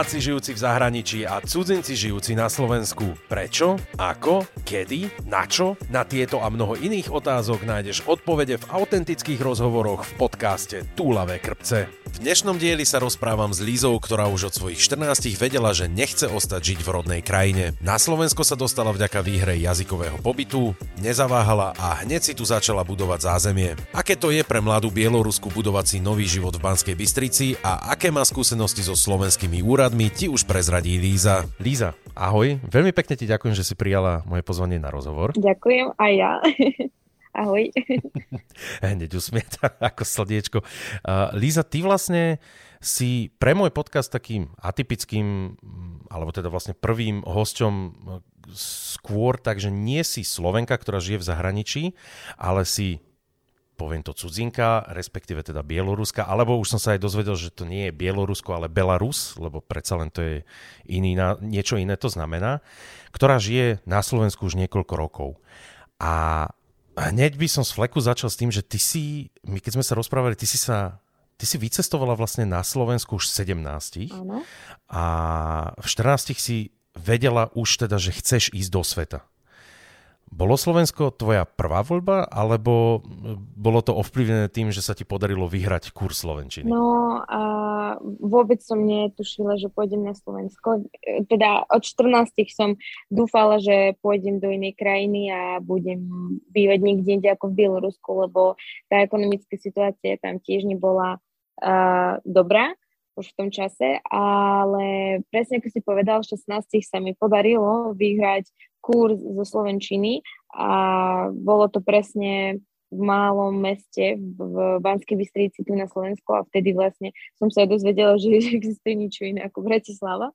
Slováci žijúci v zahraničí a cudzinci žijúci na Slovensku. Prečo? Ako? Kedy? Na čo? Na tieto a mnoho iných otázok nájdeš odpovede v autentických rozhovoroch v podcaste Túlavé krpce. V dnešnom dieli sa rozprávam s Lízou, ktorá už od svojich 14 vedela, že nechce ostať žiť v rodnej krajine. Na Slovensko sa dostala vďaka výhre jazykového pobytu, nezaváhala a hneď si tu začala budovať zázemie. Aké to je pre mladú Bielorusku budovať si nový život v Banskej Bystrici a aké má skúsenosti so slovenskými úradmi, ti už prezradí Líza. Líza, ahoj, veľmi pekne ti ďakujem, že si prijala moje pozvanie na rozhovor. Ďakujem aj ja. Ahoj. Hneď usmieta ako sldiečko. Uh, Líza, ty vlastne si pre môj podcast takým atypickým, alebo teda vlastne prvým hosťom skôr, takže nie si Slovenka, ktorá žije v zahraničí, ale si poviem to cudzinka, respektíve teda Bieloruska, alebo už som sa aj dozvedel, že to nie je Bielorusko, ale Belarus, lebo predsa len to je iný, niečo iné to znamená, ktorá žije na Slovensku už niekoľko rokov. A hneď by som z fleku začal s tým, že ty si, my keď sme sa rozprávali, ty si sa Ty si vycestovala vlastne na Slovensku už 17 Áno. a v 14 si vedela už teda, že chceš ísť do sveta. Bolo Slovensko tvoja prvá voľba, alebo bolo to ovplyvnené tým, že sa ti podarilo vyhrať kurz Slovenčiny? No a vôbec som netušila, že pôjdem na Slovensko. Teda od 14 som dúfala, že pôjdem do inej krajiny a budem bývať niekde inde ako v Bielorusku, lebo tá ekonomická situácia tam tiež nebola uh, dobrá už v tom čase, ale presne ako si povedal, 16 sa mi podarilo vyhrať kurz zo Slovenčiny a bolo to presne v malom meste v Banskej Bystrici tu na Slovensku a vtedy vlastne som sa dozvedela, že existuje niečo iné ako Bratislava.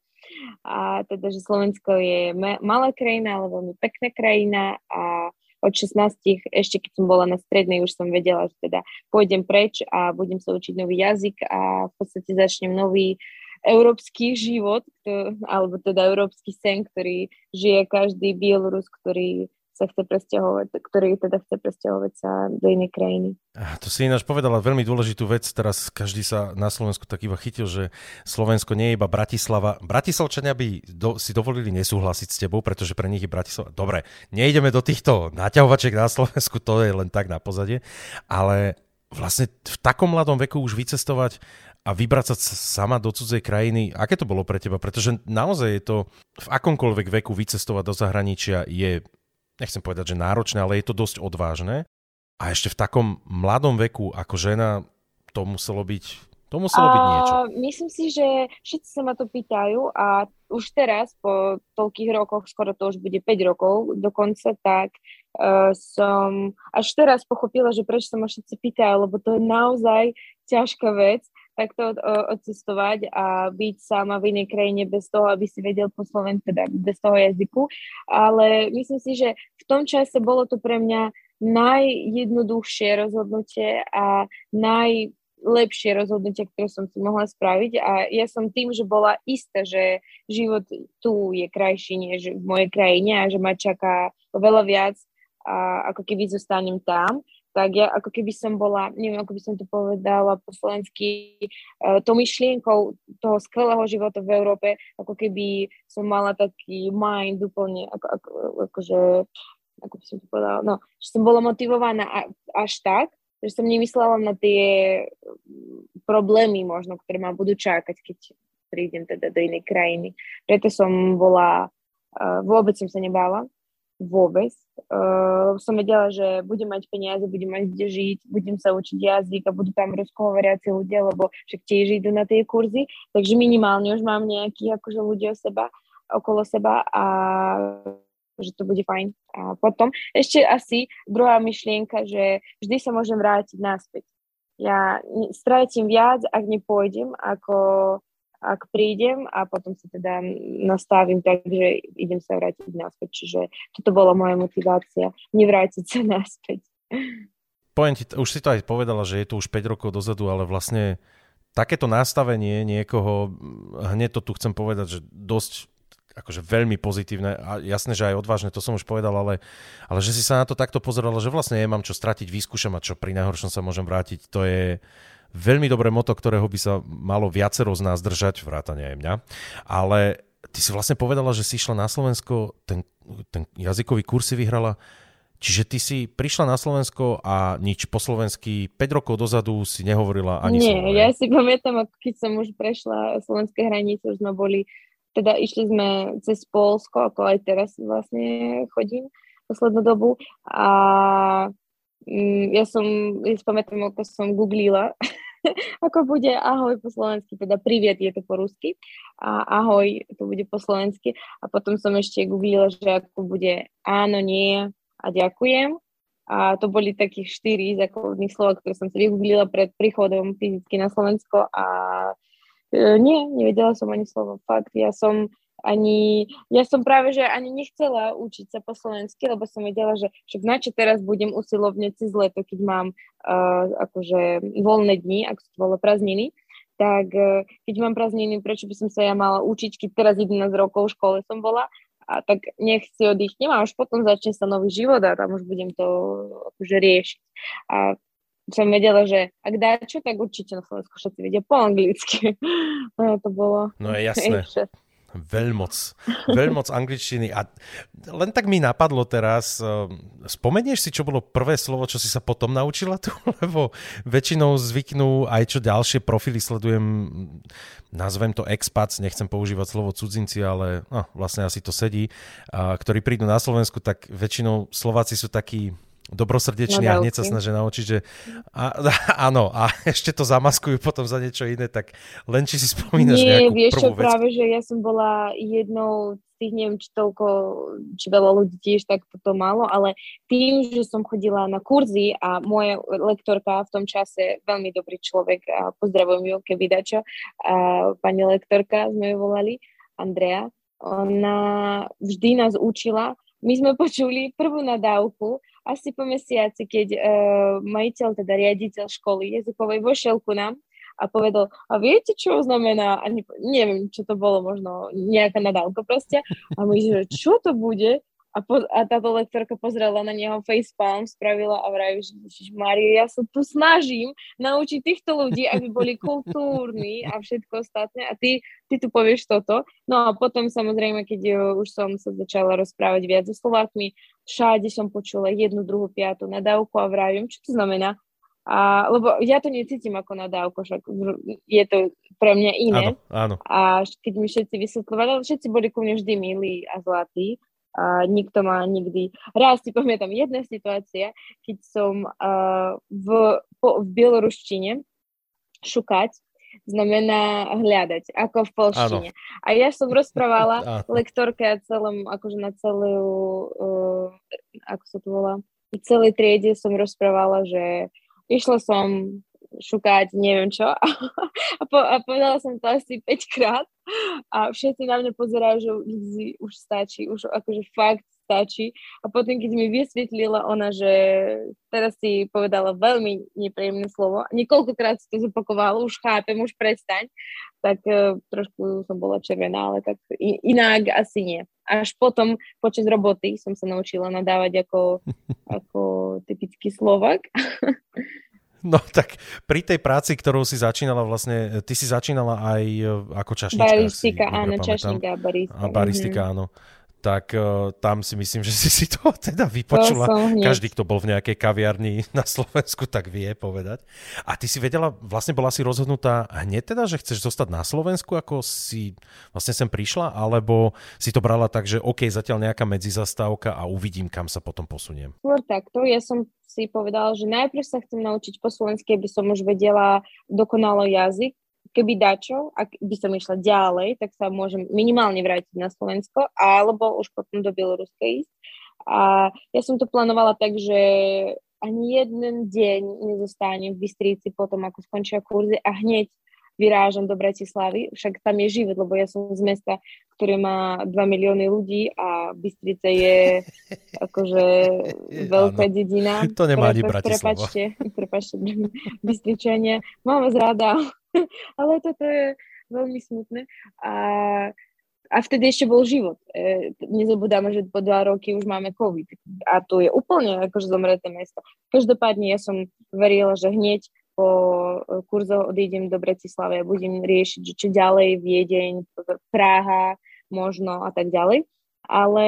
A teda, že Slovensko je malá krajina, ale veľmi pekná krajina a od 16, ešte keď som bola na strednej, už som vedela, že teda pôjdem preč a budem sa učiť nový jazyk a v podstate začnem nový európsky život, alebo teda európsky sen, ktorý žije každý Bielorus, ktorý sa chce presťahovať, ktorý teda chce presťahovať sa do inej krajiny. To si ináč povedala veľmi dôležitú vec, teraz každý sa na Slovensku tak iba chytil, že Slovensko nie je iba Bratislava. Bratislavčania by do, si dovolili nesúhlasiť s tebou, pretože pre nich je Bratislava... Dobre, nejdeme do týchto naťahovačiek na Slovensku, to je len tak na pozadie, ale vlastne v takom mladom veku už vycestovať a vybrať sa sama do cudzej krajiny, aké to bolo pre teba? Pretože naozaj je to v akomkoľvek veku vycestovať do zahraničia je, nechcem povedať, že náročné, ale je to dosť odvážne. A ešte v takom mladom veku ako žena to muselo byť to muselo byť niečo. myslím si, že všetci sa ma to pýtajú a už teraz, po toľkých rokoch, skoro to už bude 5 rokov dokonca, tak som až teraz pochopila, že prečo sa ma všetci pýtajú, lebo to je naozaj ťažká vec takto odcestovať a byť sama v inej krajine bez toho, aby si vedel po Slovensku, teda bez toho jazyku. Ale myslím si, že v tom čase bolo to pre mňa najjednoduchšie rozhodnutie a najlepšie rozhodnutie, ktoré som si mohla spraviť a ja som tým, že bola istá, že život tu je krajší než v mojej krajine a že ma čaká oveľa viac a ako keby zostanem tam, tak ja ako keby som bola, neviem, ako by som to povedala po slovensky, uh, tou myšlienkou toho skvelého života v Európe, ako keby som mala taký mind úplne, ako, ako, akože, ako by som to povedala, no, že som bola motivovaná až tak, že som nemyslela na tie problémy možno, ktoré ma budú čakať, keď prídem teda do inej krajiny. Preto som bola, uh, vôbec som sa nebála, vôbec. Uh, som vedela, že budem mať peniaze, budem mať kde žiť, budem sa učiť jazyk a budú tam ruskohovoriaci ľudia, lebo však tiež idú na tie kurzy, takže minimálne už mám nejakých akože ľudí o seba, okolo seba a že to bude fajn. A potom ešte asi druhá myšlienka, že vždy sa môžem vrátiť naspäť. Ja stratím viac, ak nepôjdem, ako ak prídem a potom sa teda nastavím tak, že idem sa vrátiť naspäť. Čiže toto bola moja motivácia, nevrátiť sa naspäť. Poviem ti, už si to aj povedala, že je to už 5 rokov dozadu, ale vlastne takéto nastavenie niekoho, hneď to tu chcem povedať, že dosť akože veľmi pozitívne a jasné, že aj odvážne, to som už povedal, ale, ale že si sa na to takto pozerala, že vlastne nemám čo stratiť, vyskúšam a čo pri najhoršom sa môžem vrátiť, to je veľmi dobré moto, ktorého by sa malo viacero z nás držať, vrátane aj mňa. Ale ty si vlastne povedala, že si išla na Slovensko, ten, ten jazykový kurz si vyhrala Čiže ty si prišla na Slovensko a nič po slovensky 5 rokov dozadu si nehovorila ani Nie, slovo. ja si pamätám, ako keď som už prešla slovenské hranice, už sme boli, teda išli sme cez Polsko, ako aj teraz vlastne chodím poslednú dobu a mm, ja som, ja si pamätám, ako som googlila, ako bude ahoj po slovensky, teda priviet je to po rusky a ahoj to bude po slovensky a potom som ešte googlila, že ako bude áno, nie, a ďakujem. A to boli takých štyri základných slov, ktoré som si vygooglila pred príchodom fyzicky na Slovensko a e, nie, nevedela som ani slovo. Fakt, ja som ani, ja som práve, že ani nechcela učiť sa po slovensky, lebo som vedela, že však načo teraz budem usilovne cez leto, keď mám uh, akože voľné dni, ak sú to voľné prázdniny, tak uh, keď mám prázdniny, prečo by som sa ja mala učiť, keď teraz 11 rokov v škole som bola a tak nech si oddychnem a už potom začne sa nový život a tam už budem to akože riešiť. A som vedela, že ak dá čo, tak určite na Slovensku všetci vedia po anglicky. No, to bolo... No je jasné. Veľmoc, veľmoc angličtiny. A len tak mi napadlo teraz, ehm, spomenieš si, čo bolo prvé slovo, čo si sa potom naučila tu? Lebo väčšinou zvyknú aj čo ďalšie profily sledujem, nazvem to expats, nechcem používať slovo cudzinci, ale no, vlastne asi to sedí, a, ktorí prídu na Slovensku, tak väčšinou Slováci sú takí dobrosrdečný a hneď sa snažia naučiť, že a, áno, a ešte to zamaskujú potom za niečo iné, tak len či si spomínaš Nie, nejakú vieš čo, vec. práve, že ja som bola jednou z tých, neviem, či toľko, či veľa ľudí tiež tak to malo, ale tým, že som chodila na kurzy a moja lektorka v tom čase, veľmi dobrý človek, a pozdravujem ju, keby dačo, a pani lektorka sme ju volali, Andrea, ona vždy nás učila, my sme počuli prvú nadávku asi po mesiaci, keď uh, majiteľ, teda riaditeľ školy jazykovej vošiel ku nám a povedal, a viete, čo znamená, ani neviem, čo to bolo, možno nejaká nadávka proste. A my, že čo to bude? A, po, a táto lektorka pozrela na neho facepalm, spravila a vraví, že Mario, ja sa tu snažím naučiť týchto ľudí, aby boli kultúrni a všetko ostatné a ty, ty tu povieš toto. No a potom samozrejme, keď už som sa začala rozprávať viac so Slovákmi, všade som počula jednu, druhú, piatu nadávku a vravím, čo to znamená? A, lebo ja to necítim ako nadávku, však je to pre mňa iné. Áno, áno. A keď mi všetci vysvetľovali, všetci boli ku mne vždy milí a zlatí, a nikto ma nikdy... Raz si pamätám jedna situácia, keď som uh, v, po, v bieloruštine šukať znamená hľadať, ako v polštine. Áno. A ja som rozprávala lektorke celom, akože na celú, uh, ako sa to volá, celej triede som rozprávala, že išla som šukať neviem čo a, po, a povedala som to asi 5 krát a všetci na mňa pozerajú, že už, už stačí, už akože fakt stačí. A potom, keď mi vysvetlila ona, že teraz si povedala veľmi nepríjemné slovo, niekoľkokrát si to zopakovala, už chápem, už prestaň, tak uh, trošku som bola červená, ale tak inak asi nie. Až potom, počas roboty, som sa naučila nadávať ako, ako typický Slovak. No tak pri tej práci, ktorú si začínala vlastne, ty si začínala aj e, ako čašnička. Baristika, áno, čašníka a baristika. A baristika, mm-hmm. áno tak uh, tam si myslím, že si si to teda vypočula. To Každý, kto bol v nejakej kaviarni na Slovensku, tak vie povedať. A ty si vedela, vlastne bola si rozhodnutá hneď teda, že chceš zostať na Slovensku, ako si vlastne sem prišla, alebo si to brala tak, že OK, zatiaľ nejaká medzizastávka a uvidím, kam sa potom posuniem? Skôr takto, ja som si povedala, že najprv sa chcem naučiť po slovensky, aby som už vedela dokonalo jazyk, keby dačo, ak by som išla ďalej, tak sa môžem minimálne vrátiť na Slovensko, alebo už potom do Bieloruska ísť. A ja som to plánovala tak, že ani jeden deň nezostánem v Bystrici potom, ako skončia kurzy a hneď vyrážam do Bratislavy, však tam je život, lebo ja som z mesta, ktoré má 2 milióny ľudí a Bystrica je akože veľká dedina. To nemá ani Bratislava. Prepačte, prepačte, Bystričania, mám vás rada, ale toto je veľmi smutné. A, a vtedy ešte bol život. E, nezabudáme, že po dva roky už máme COVID. A to je úplne akože zomreté mesto. Každopádne ja som verila, že hneď po kurzoch odídem do Bratislavy a budem riešiť, čo ďalej, Viedeň, Praha, možno a tak ďalej. Ale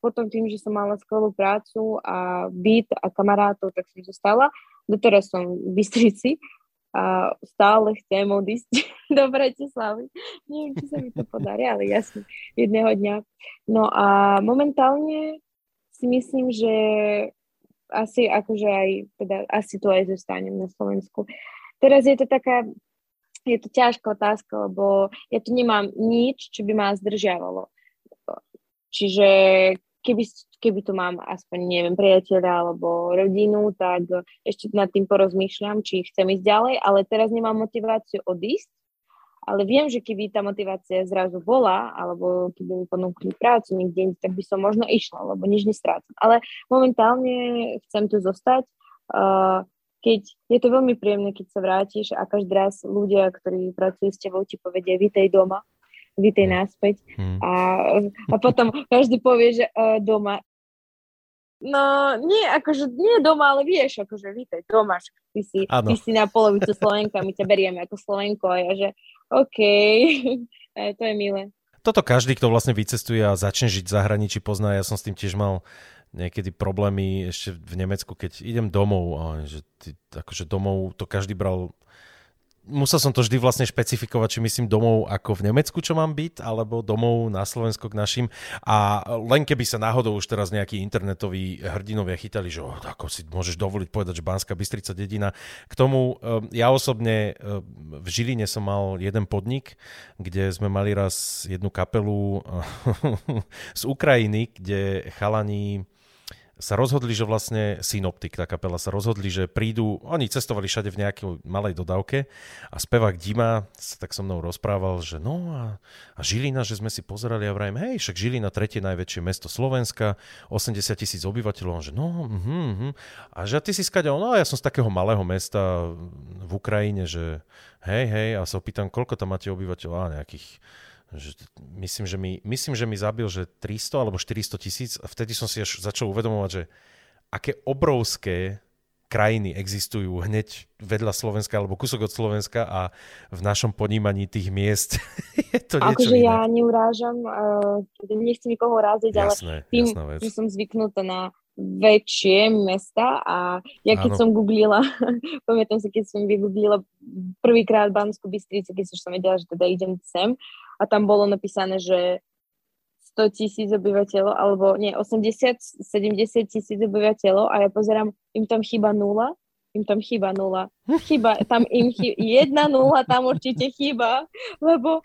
potom tým, že som mala skvelú prácu a byt a kamarátov, tak som zostala. Doteraz som v Bystrici a stále chcem odísť do Bratislavy. Neviem, či sa mi to podarí, ale jasne, jedného dňa. No a momentálne si myslím, že asi akože aj, teda asi tu aj zostanem na Slovensku. Teraz je to taká, je to ťažká otázka, lebo ja tu nemám nič, čo by ma zdržiavalo. Čiže keby, keby tu mám aspoň, neviem, priateľa alebo rodinu, tak ešte nad tým porozmýšľam, či chcem ísť ďalej, ale teraz nemám motiváciu odísť, ale viem, že keby tá motivácia zrazu bola, alebo keby mi ponúkli prácu niekde, tak by som možno išla, lebo nič nestrácam. Ale momentálne chcem tu zostať. Uh, keď je to veľmi príjemné, keď sa vrátiš a každý raz ľudia, ktorí pracujú s tebou, ti povedia, vítej doma, vítej naspäť. Hmm. A, a potom každý povie, že uh, doma. No, nie, akože, nie doma, ale vieš, akože, vítej doma, ty si, ty si na polovicu Slovenka, my ťa berieme ako Slovenko a ja, že OK, to je milé. Toto každý, kto vlastne vycestuje a začne žiť v zahraničí, pozná. Ja som s tým tiež mal niekedy problémy ešte v Nemecku, keď idem domov, že ty, akože domov to každý bral musel som to vždy vlastne špecifikovať, či myslím domov ako v Nemecku, čo mám byť, alebo domov na Slovensko k našim. A len keby sa náhodou už teraz nejakí internetoví hrdinovia chytali, že oh, ako si môžeš dovoliť povedať, že Banská Bystrica dedina. K tomu ehm, ja osobne ehm, v Žiline som mal jeden podnik, kde sme mali raz jednu kapelu z Ukrajiny, kde chalani sa rozhodli, že vlastne Synoptik, tá kapela, sa rozhodli, že prídu, oni cestovali všade v nejakej malej dodávke a spevák Dima sa tak so mnou rozprával, že no a, a Žilina, že sme si pozerali a vrajím, hej, však Žilina, tretie najväčšie mesto Slovenska, 80 tisíc obyvateľov, že no, uh-huh, uh-huh. a že ty si skaďal, no ja som z takého malého mesta v Ukrajine, že hej, hej, a sa opýtam, koľko tam máte obyvateľov, a nejakých že myslím, že mi, myslím, že mi zabil, že 300 alebo 400 tisíc a vtedy som si až začal uvedomovať, že aké obrovské krajiny existujú hneď vedľa Slovenska alebo kúsok od Slovenska a v našom ponímaní tých miest je to niečo Akože ja neurážam, uh, nechcem nikoho ráziť, jasné, ale tým, že som zvyknutá na väčšie mesta a ja keď ano. som googlila, pamätám sa, keď som vygooglila prvýkrát Banskú Bystricu, keď som vedela, že teda idem sem a tam bolo napísané, že 100 tisíc obyvateľov, alebo nie, 80, 70 tisíc obyvateľov a ja pozerám, im tam chýba nula, im tam chýba nula. Chyba, tam im chýba, jedna nula tam určite chýba, lebo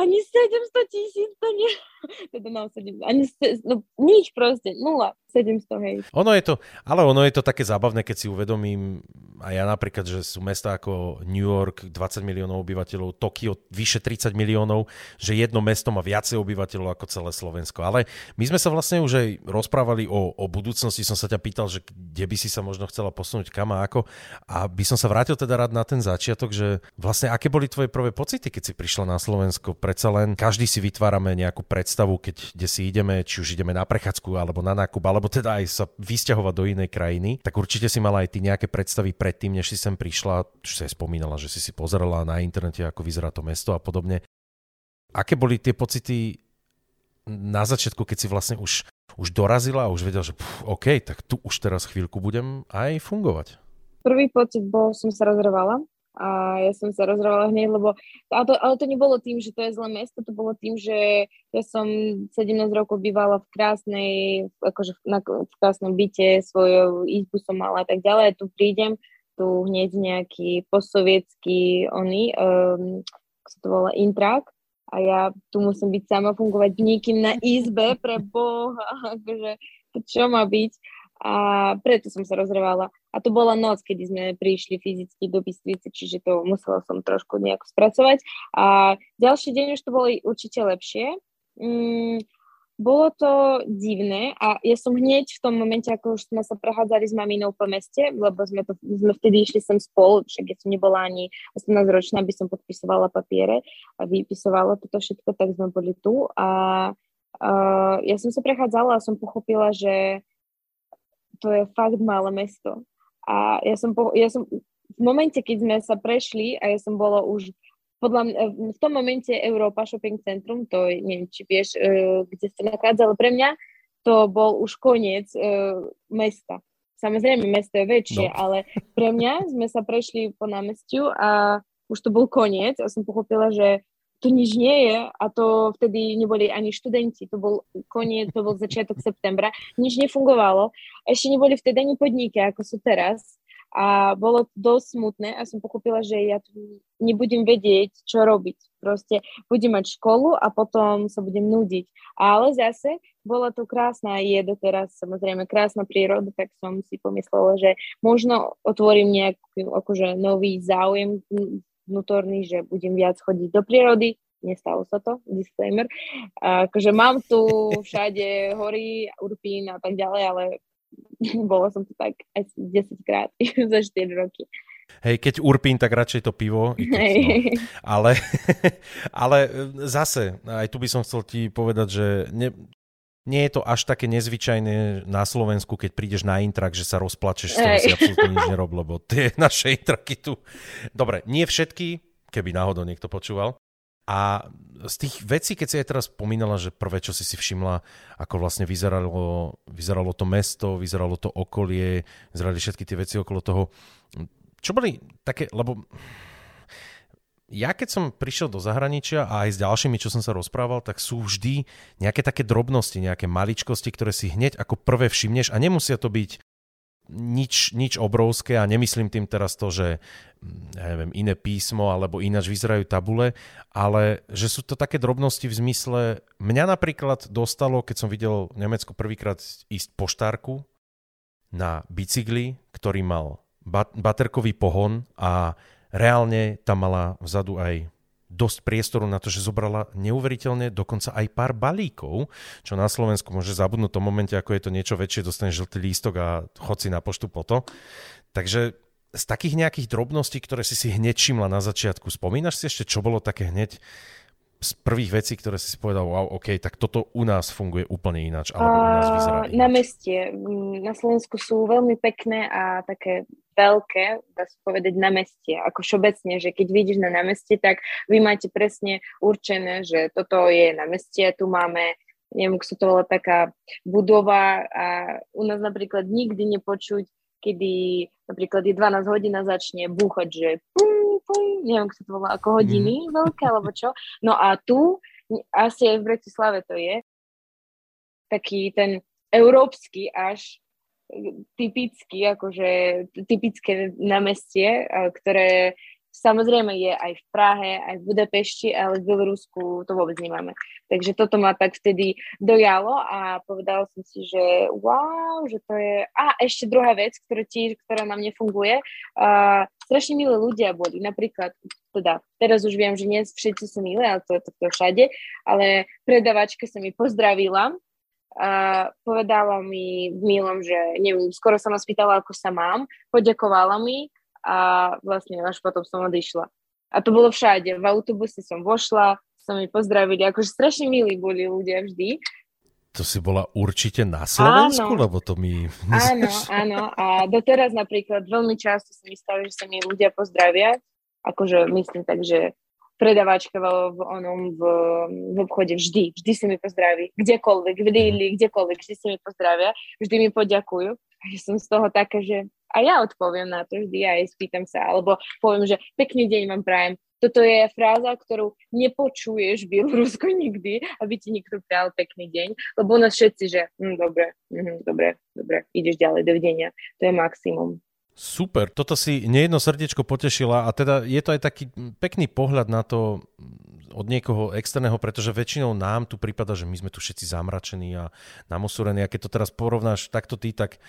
ani 700 tisíc to nie... Teda mám 7, ani, no, nič proste, nula. 700, hej. Ono je to, ale ono je to také zábavné, keď si uvedomím, a ja napríklad, že sú mesta ako New York, 20 miliónov obyvateľov, Tokio vyše 30 miliónov, že jedno mesto má viacej obyvateľov ako celé Slovensko. Ale my sme sa vlastne už aj rozprávali o, o budúcnosti, som sa ťa pýtal, že kde by si sa možno chcela posunúť, kam a ako. A by som sa vrátil teda rád na ten začiatok, že vlastne aké boli tvoje prvé pocity, keď si prišla na Slovensko? Predsa len každý si vytvárame nejakú predstavu, keď kde si ideme, či už ideme na prechádzku alebo na nákup, alebo teda aj sa vysťahovať do inej krajiny, tak určite si mala aj ty nejaké predstavy predtým, než si sem prišla, čo si aj spomínala, že si si pozerala na internete, ako vyzerá to mesto a podobne. Aké boli tie pocity na začiatku, keď si vlastne už, už dorazila a už vedela, že pff, OK, tak tu už teraz chvíľku budem aj fungovať? Prvý pocit bol, som sa rozrvala, a ja som sa rozhovala hneď, lebo ale to, ale to nebolo tým, že to je zlé mesto, to bolo tým, že ja som 17 rokov bývala v krásnej, akože na, v krásnom byte, svoju izbu som mala a tak ďalej, tu prídem, tu hneď nejaký postsovietský oný, um, to volá, intrak, a ja tu musím byť sama fungovať nikým na izbe pre Boha, akože to čo má byť a preto som sa rozrevala. A to bola noc, kedy sme prišli fyzicky do Bystrice, čiže to musela som trošku nejako spracovať. A ďalší deň už to bolo určite lepšie. Mm, bolo to divné a ja som hneď v tom momente, ako už sme sa prechádzali s maminou po meste, lebo sme, to, sme vtedy išli sem spolu, však ja som nebola ani 18 ročná, aby som podpisovala papiere a vypisovala toto všetko, tak sme boli tu a uh, ja som sa prechádzala a som pochopila, že to je fakt malé mesto. A ja som, po, ja som v momente, keď sme sa prešli a ja som bola už podľa mňa, v tom momente Európa Shopping Centrum, to neviem, či vieš, uh, kde sa nachádza, ale pre mňa to bol už koniec uh, mesta. Samozrejme, mesto je väčšie, no. ale pre mňa sme sa prešli po námestiu a už to bol koniec a som pochopila, že to nič nie je a to vtedy neboli ani študenti, to bol koniec, to bol začiatok septembra, nič nefungovalo. Ešte neboli vtedy ani podniky, ako sú teraz a bolo to dosť smutné a som pochopila, že ja tu nebudem vedieť, čo robiť. Proste budem mať školu a potom sa budem nudiť. Ale zase bola to krásna, je doteraz samozrejme krásna príroda, tak som si pomyslela, že možno otvorím nejaký akože nový záujem vnútorný, že budem viac chodiť do prírody. Nestalo sa to, disclaimer. Akože mám tu všade hory, urpín a tak ďalej, ale bolo som to tak aj 10 krát za 4 roky. Hej, keď urpín, tak radšej to pivo. Keď, no. ale, ale zase, aj tu by som chcel ti povedať, že ne, nie je to až také nezvyčajné na Slovensku, keď prídeš na intrak, že sa rozplačeš, z toho si absolútne nič nerob, lebo tie naše intraky tu... Dobre, nie všetky, keby náhodou niekto počúval. A z tých vecí, keď si aj teraz spomínala, že prvé, čo si si všimla, ako vlastne vyzeralo, vyzeralo to mesto, vyzeralo to okolie, vyzerali všetky tie veci okolo toho. Čo boli také, lebo ja keď som prišiel do zahraničia a aj s ďalšími, čo som sa rozprával, tak sú vždy nejaké také drobnosti, nejaké maličkosti, ktoré si hneď ako prvé všimneš a nemusia to byť nič, nič obrovské a nemyslím tým teraz to, že mm, ja neviem, iné písmo alebo ináč vyzerajú tabule, ale že sú to také drobnosti v zmysle, mňa napríklad dostalo, keď som videl v Nemecku prvýkrát ísť poštárku na bicykli, ktorý mal baterkový pohon a reálne tam mala vzadu aj dosť priestoru na to, že zobrala neuveriteľne dokonca aj pár balíkov, čo na Slovensku môže zabudnúť v tom momente, ako je to niečo väčšie, dostane žltý lístok a chod si na poštu po to. Takže z takých nejakých drobností, ktoré si si hneď všimla na začiatku, spomínaš si ešte, čo bolo také hneď z prvých vecí, ktoré si povedal, wow, OK, tak toto u nás funguje úplne ináč, alebo u nás vyzerá ináč. Na meste. Na Slovensku sú veľmi pekné a také veľké, dá sa povedať, na meste. Ako všeobecne, že keď vidíš na námestie, tak vy máte presne určené, že toto je na meste, tu máme neviem, ako sa to volá taká budova a u nás napríklad nikdy nepočuť, kedy napríklad je 12 hodín a začne búchať, že pum, pum, neviem, ako sa to volá, ako hodiny mm. veľké, alebo čo. No a tu, asi aj v Bratislave to je, taký ten európsky až typický, akože typické námestie, ktoré Samozrejme je aj v Prahe, aj v Budapešti, ale v Bielorusku to vôbec nemáme. Takže toto ma tak vtedy dojalo a povedala som si, že wow, že to je... A ešte druhá vec, ktorá, tiež, ktorá na mne funguje, uh, strašne milí ľudia boli. Napríklad, teda teraz už viem, že nie všetci sú milé, ale to je to všade, ale predavačka sa mi pozdravila a povedala mi v milom, že neviem, skoro sa ma spýtala, ako sa mám, poďakovala mi a vlastne až potom som odišla. A to bolo všade. V autobuse som vošla, som mi pozdravili. Akože strašne milí boli ľudia vždy. To si bola určite na Slovensku, áno. lebo to mi... Áno, áno. A doteraz napríklad veľmi často sa mi stalo, že sa mi ľudia pozdravia. Akože myslím tak, že predavačka v, v onom v, v obchode vždy, vždy si mi pozdraví. Kdekoľvek, v díli, kdekoľvek, vždy si mi pozdravia, vždy mi poďakujú. A som z toho taká, že a ja odpoviem na to vždy aj spýtam sa, alebo poviem, že pekný deň vám prajem. Toto je fráza, ktorú nepočuješ v Bielorusku nikdy, aby ti niekto prijal pekný deň, lebo nás všetci, že hm, dobre, hm, dobre, dobre, ideš ďalej, dovidenia. To je maximum. Super, toto si nejedno srdiečko potešila a teda je to aj taký pekný pohľad na to od niekoho externého, pretože väčšinou nám tu prípada, že my sme tu všetci zamračení a namosúrení a keď to teraz porovnáš takto ty, tak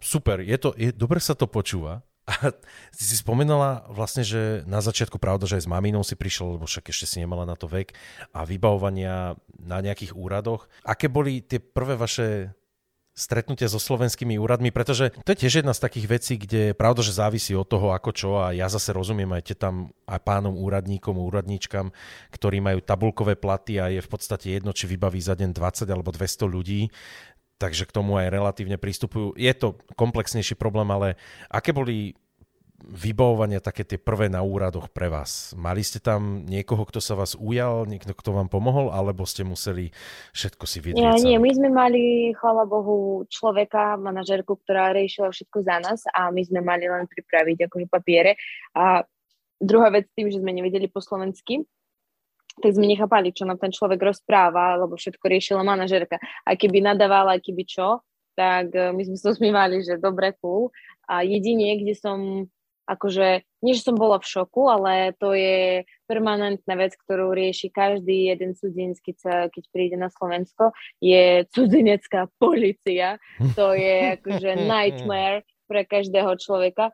super, je to, je, dobre sa to počúva. A ty si spomenala vlastne, že na začiatku pravda, že aj s maminou si prišla, lebo však ešte si nemala na to vek a vybavovania na nejakých úradoch. Aké boli tie prvé vaše stretnutia so slovenskými úradmi, pretože to je tiež jedna z takých vecí, kde pravda, že závisí od toho, ako čo a ja zase rozumiem aj tam aj pánom úradníkom, úradníčkam, ktorí majú tabulkové platy a je v podstate jedno, či vybaví za deň 20 alebo 200 ľudí, takže k tomu aj relatívne pristupujú. Je to komplexnejší problém, ale aké boli vybavovania také tie prvé na úradoch pre vás? Mali ste tam niekoho, kto sa vás ujal, niekto, kto vám pomohol, alebo ste museli všetko si vydrieť? Nie, nie, my sme mali, chvála Bohu, človeka, manažerku, ktorá riešila všetko za nás a my sme mali len pripraviť akože papiere. A druhá vec tým, že sme nevedeli po slovensky, tak sme nechápali, čo nám ten človek rozpráva, lebo všetko riešila manažerka. A keby nadávala, keby čo, tak e, my sme sa usmievali, že dobre, cool. A jedine, kde som akože, nie že som bola v šoku, ale to je permanentná vec, ktorú rieši každý jeden cudzinec, keď, keď príde na Slovensko, je cudzinecká policia. To je akože nightmare pre každého človeka.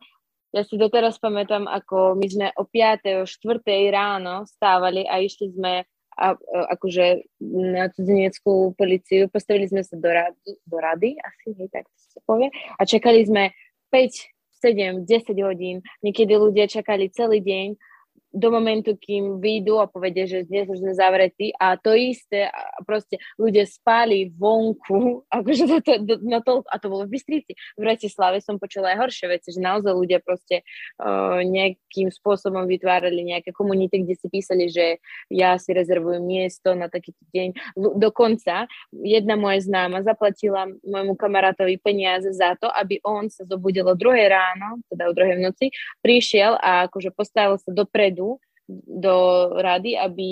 Ja si doteraz pamätám, ako my sme o 5. o 4. ráno stávali a išli sme a, akože na cudzineckú policiu, postavili sme sa do, rady, do rady, asi, hej, tak sa povie, a čakali sme 5, 7, 10 hodín, niekedy ľudia čakali celý deň, do momentu, kým vyjdú a povedia, že dnes už sme zavretí a to isté, a proste ľudia spali vonku, akože to, to, to, na to, a to bolo v Bystrici. V Bratislave som počula aj horšie veci, že naozaj ľudia proste uh, nejakým spôsobom vytvárali nejaké komunity, kde si písali, že ja si rezervujem miesto na takýto deň. Dokonca jedna moja známa zaplatila môjmu kamarátovi peniaze za to, aby on sa zobudil o druhé ráno, teda o druhej v noci, prišiel a akože postavil sa dopredu do rady, aby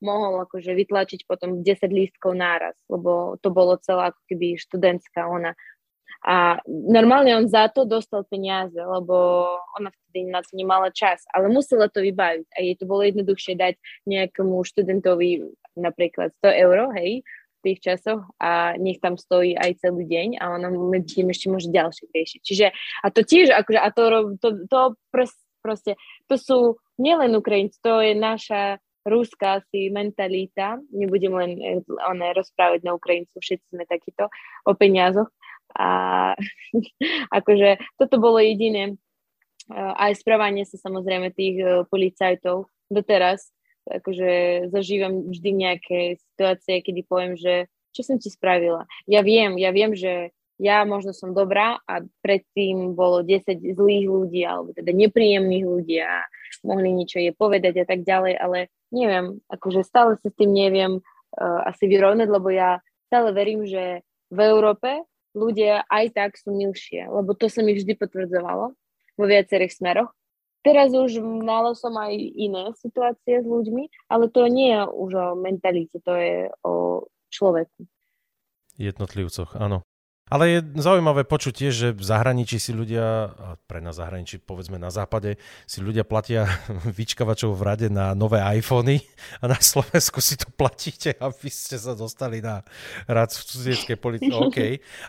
mohol akože vytlačiť potom 10 lístkov náraz, lebo to bolo celá ako keby študentská ona. A normálne on za to dostal peniaze, lebo ona vtedy na to nemala čas, ale musela to vybaviť a jej to bolo jednoduchšie dať nejakému študentovi napríklad 100 eur, hej, v tých časoch a nech tam stojí aj celý deň a ona medzi tým ešte môže ďalšie riešiť. Čiže a to tiež, akože, a to, to, to proste, to sú nielen Ukrajinci, to je naša ruská asi mentalita, nebudem len eh, one, rozprávať na Ukrajincu, všetci sme takíto o peniazoch. A akože toto bolo jediné. Eh, aj správanie sa samozrejme tých eh, policajtov doteraz, akože zažívam vždy nejaké situácie, kedy poviem, že čo som ti spravila. Ja viem, ja viem, že ja možno som dobrá a predtým bolo 10 zlých ľudí alebo teda nepríjemných ľudí a mohli niečo je povedať a tak ďalej, ale neviem, akože stále sa s tým neviem uh, asi vyrovnať, lebo ja stále verím, že v Európe ľudia aj tak sú milšie, lebo to sa mi vždy potvrdzovalo vo viacerých smeroch. Teraz už malo som aj iné situácie s ľuďmi, ale to nie je už o mentalite, to je o človeku. Jednotlivcoch, áno. Ale je zaujímavé počuť tiež, že v zahraničí si ľudia, a pre nás zahraničí, povedzme na západe, si ľudia platia vyčkavačov v rade na nové iPhony a na Slovensku si to platíte, aby ste sa dostali na rad v cudzieckej policii. OK.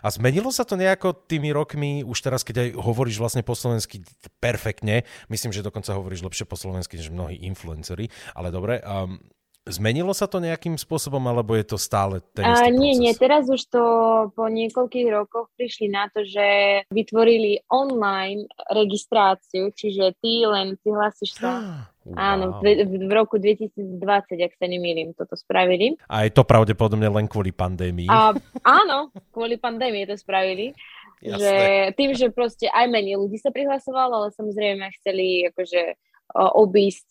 A zmenilo sa to nejako tými rokmi, už teraz, keď aj hovoríš vlastne po slovensky perfektne, myslím, že dokonca hovoríš lepšie po slovensky, než mnohí influenceri, ale dobre. Um, Zmenilo sa to nejakým spôsobom, alebo je to stále ten istý Nie, proces? nie, teraz už to po niekoľkých rokoch prišli na to, že vytvorili online registráciu, čiže ty len prihlásiš sa Wow. Áno, v, v roku 2020, ak sa nemýlim, toto spravili. A je to pravdepodobne len kvôli pandémii. A, áno, kvôli pandémii to spravili. Jasné. Že tým, že proste aj menej ľudí sa prihlasovalo, ale samozrejme chceli akože obísť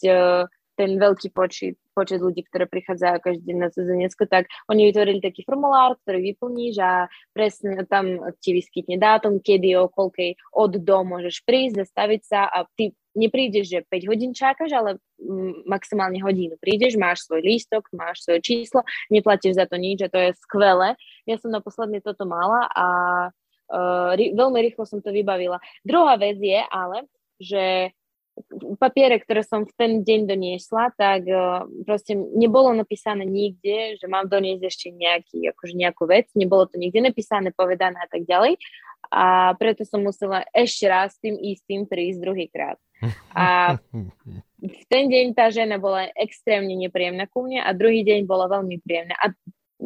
ten veľký počet, počet ľudí, ktoré prichádzajú každý deň na cudzinecko, tak oni vytvorili taký formulár, ktorý vyplníš a presne tam ti vyskytne dátum, kedy o koľkej od do môžeš prísť, zastaviť sa a ty neprídeš, že 5 hodín čakáš, ale maximálne hodinu prídeš, máš svoj lístok, máš svoje číslo, neplatíš za to nič a to je skvelé. Ja som naposledne toto mala a uh, veľmi rýchlo som to vybavila. Druhá vec je ale, že papiere, ktoré som v ten deň doniesla, tak uh, proste nebolo napísané nikde, že mám doniesť ešte nejaký, akože nejakú vec, nebolo to nikde napísané, povedané a tak ďalej. A preto som musela ešte raz tým istým prísť druhýkrát. A v ten deň tá žena bola extrémne nepríjemná ku mne a druhý deň bola veľmi príjemná. A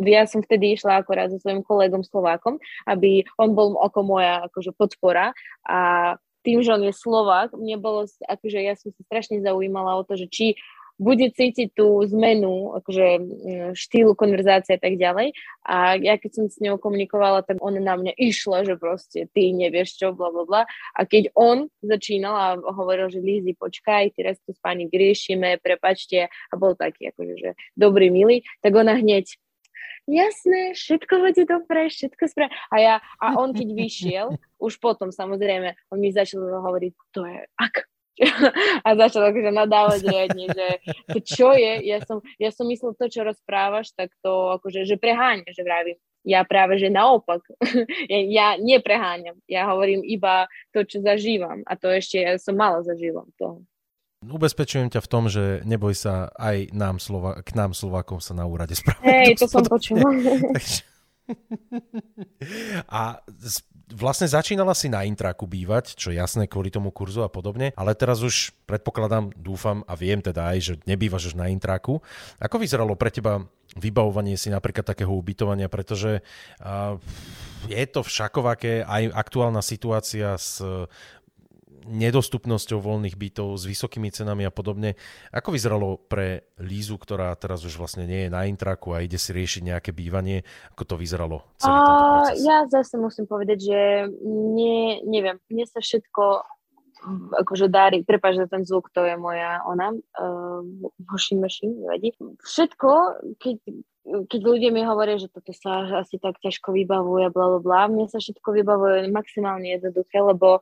ja som vtedy išla akorát so svojím kolegom Slovákom, aby on bol ako moja akože podpora a tým, že on je Slovák, mne bolo, akože ja som sa strašne zaujímala o to, že či bude cítiť tú zmenu, akože mm, štýlu konverzácie a tak ďalej. A ja keď som s ňou komunikovala, tak ona na mňa išla, že proste ty nevieš čo, bla bla bla. A keď on začínal a hovoril, že Lízy, počkaj, teraz tu s pani riešime, prepačte, a bol taký akože, že dobrý, milý, tak ona hneď jasné, všetko bude dobre, všetko správne. A, ja, a on keď vyšiel, už potom samozrejme, on mi začal hovoriť, to je ak, a začal akože nadávať riadne, že to čo je, ja som, ja som myslel to, čo rozprávaš, tak to akože, že preháňa, že vravím. Ja práve, že naopak, ja, ja nepreháňam, ja hovorím iba to, čo zažívam a to ešte ja som malo zažívam toho. Ubezpečujem ťa v tom, že neboj sa, aj nám Slova, k nám Slovákom sa na úrade správať. Hej, to som počula. a vlastne začínala si na intraku bývať, čo jasné kvôli tomu kurzu a podobne, ale teraz už predpokladám, dúfam a viem teda aj, že nebývaš už na intraku. Ako vyzeralo pre teba vybavovanie si napríklad takého ubytovania, pretože je to všakovaké aj aktuálna situácia s nedostupnosťou voľných bytov, s vysokými cenami a podobne. Ako vyzeralo pre Lízu, ktorá teraz už vlastne nie je na intraku a ide si riešiť nejaké bývanie? Ako to vyzeralo celý a, tento proces? Ja zase musím povedať, že nie, neviem, mne sa všetko akože dári, prepáč za ten zvuk, to je moja ona, uh, washing machine, nevadí. Všetko, keď, keď ľudia mi hovoria, že toto sa asi tak ťažko vybavuje, bla, bla, bla, mne sa všetko vybavuje maximálne jednoduché, lebo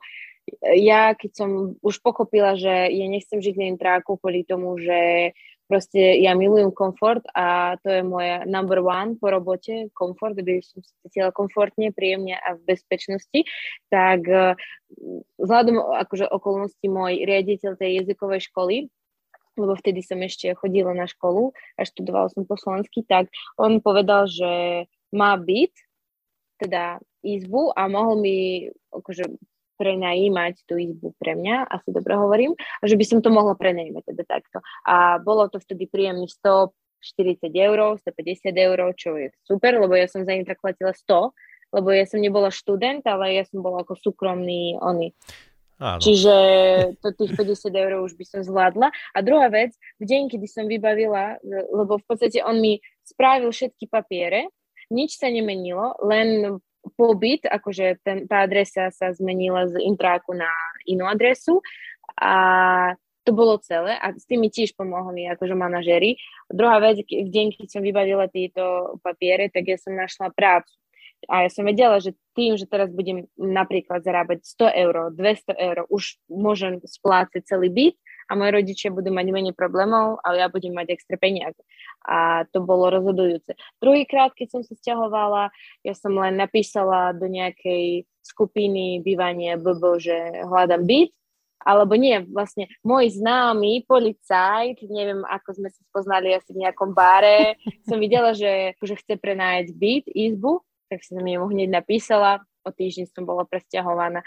ja keď som už pochopila, že ja nechcem žiť v tráku kvôli tomu, že proste ja milujem komfort a to je moja number one po robote, komfort, aby som sa cítila komfortne, príjemne a v bezpečnosti, tak eh, vzhľadom akože okolnosti môj riaditeľ tej jazykovej školy, lebo vtedy som ešte chodila na školu a študovala som po slovensky, tak on povedal, že má byt, teda izbu a mohol mi akože prenajímať tú izbu pre mňa, asi dobre hovorím, a že by som to mohla prenajímať teda takto. A bolo to vtedy príjemných 140 eur, 150 eur, čo je super, lebo ja som za ním tak platila 100, lebo ja som nebola študent, ale ja som bola ako súkromný oni. Áno. Čiže to tých 50 eur už by som zvládla. A druhá vec, v deň, kedy som vybavila, lebo v podstate on mi spravil všetky papiere, nič sa nemenilo, len pobyt, akože ten, tá adresa sa zmenila z intráku na inú adresu a to bolo celé a s tým mi tiež pomohli akože manažery. Druhá vec, v deň, keď som vybavila tieto papiere, tak ja som našla prácu. A ja som vedela, že tým, že teraz budem napríklad zarábať 100 eur, 200 eur, už môžem splácať celý byt a moji rodičia budú mať menej problémov a ja budem mať extra peniaze. A to bolo rozhodujúce. Druhýkrát, keď som sa stiahovala, ja som len napísala do nejakej skupiny bývanie BB, že hľadám byt, alebo nie, vlastne môj známy policajt, neviem, ako sme sa spoznali asi v nejakom bare, som videla, že, že chce prenajať byt, izbu, tak som mu hneď napísala, o týždeň som bola presťahovaná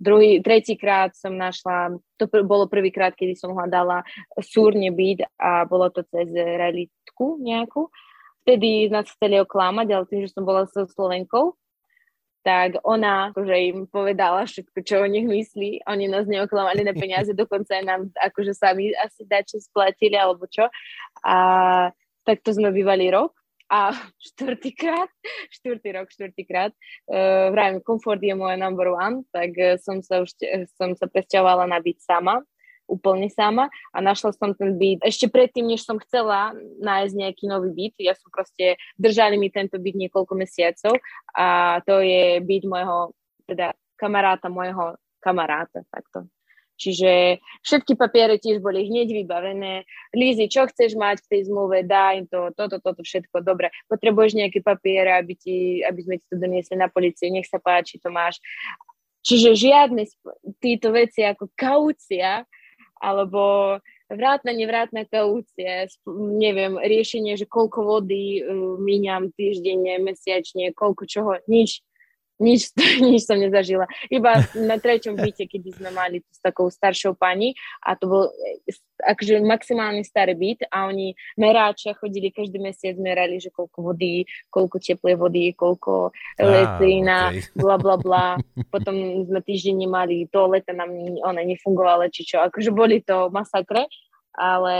Druhý, tretíkrát som našla, to pr- bolo prvýkrát, kedy som hľadala súrne byt a bolo to cez realitku nejakú. Vtedy nás chceli oklamať, ale tým, že som bola so Slovenkou, tak ona akože im povedala všetko, čo o nich myslí. Oni nás neoklamali na peniaze, dokonca aj nám akože sami asi dačo splatili alebo čo. A takto sme bývali rok a štvrtýkrát, štvrtý rok, štvrtýkrát, uh, vravím, komfort je moje number one, tak uh, som sa už som sa presťahovala na byt sama, úplne sama a našla som ten byt ešte predtým, než som chcela nájsť nejaký nový byt. Ja som proste, držali mi tento byt niekoľko mesiacov a to je byt môjho, teda kamaráta môjho kamaráta, takto. Čiže všetky papiere tiež boli hneď vybavené. Lízy, čo chceš mať v tej zmluve, daj to, toto, toto, všetko, dobre. Potrebuješ nejaké papiere, aby, ti, aby sme ti to doniesli na policiu, nech sa páči, to máš. Čiže žiadne títo veci ako kaucia, alebo vrátna, nevrátna kaucia, neviem, riešenie, že koľko vody uh, míňam týždenne, mesiačne, koľko čoho, nič nič, nič som nezažila. Iba na treťom byte, kedy sme mali s takou staršou pani a to bol akože maximálne starý byt a oni meráčia chodili každý mesiac, merali, že koľko vody, koľko teplej vody, koľko elektrina, okay. bla bla bla. Potom sme týždeň nemali toaleta, nám ona nefungovala, či čo. Akože boli to masakre. Ale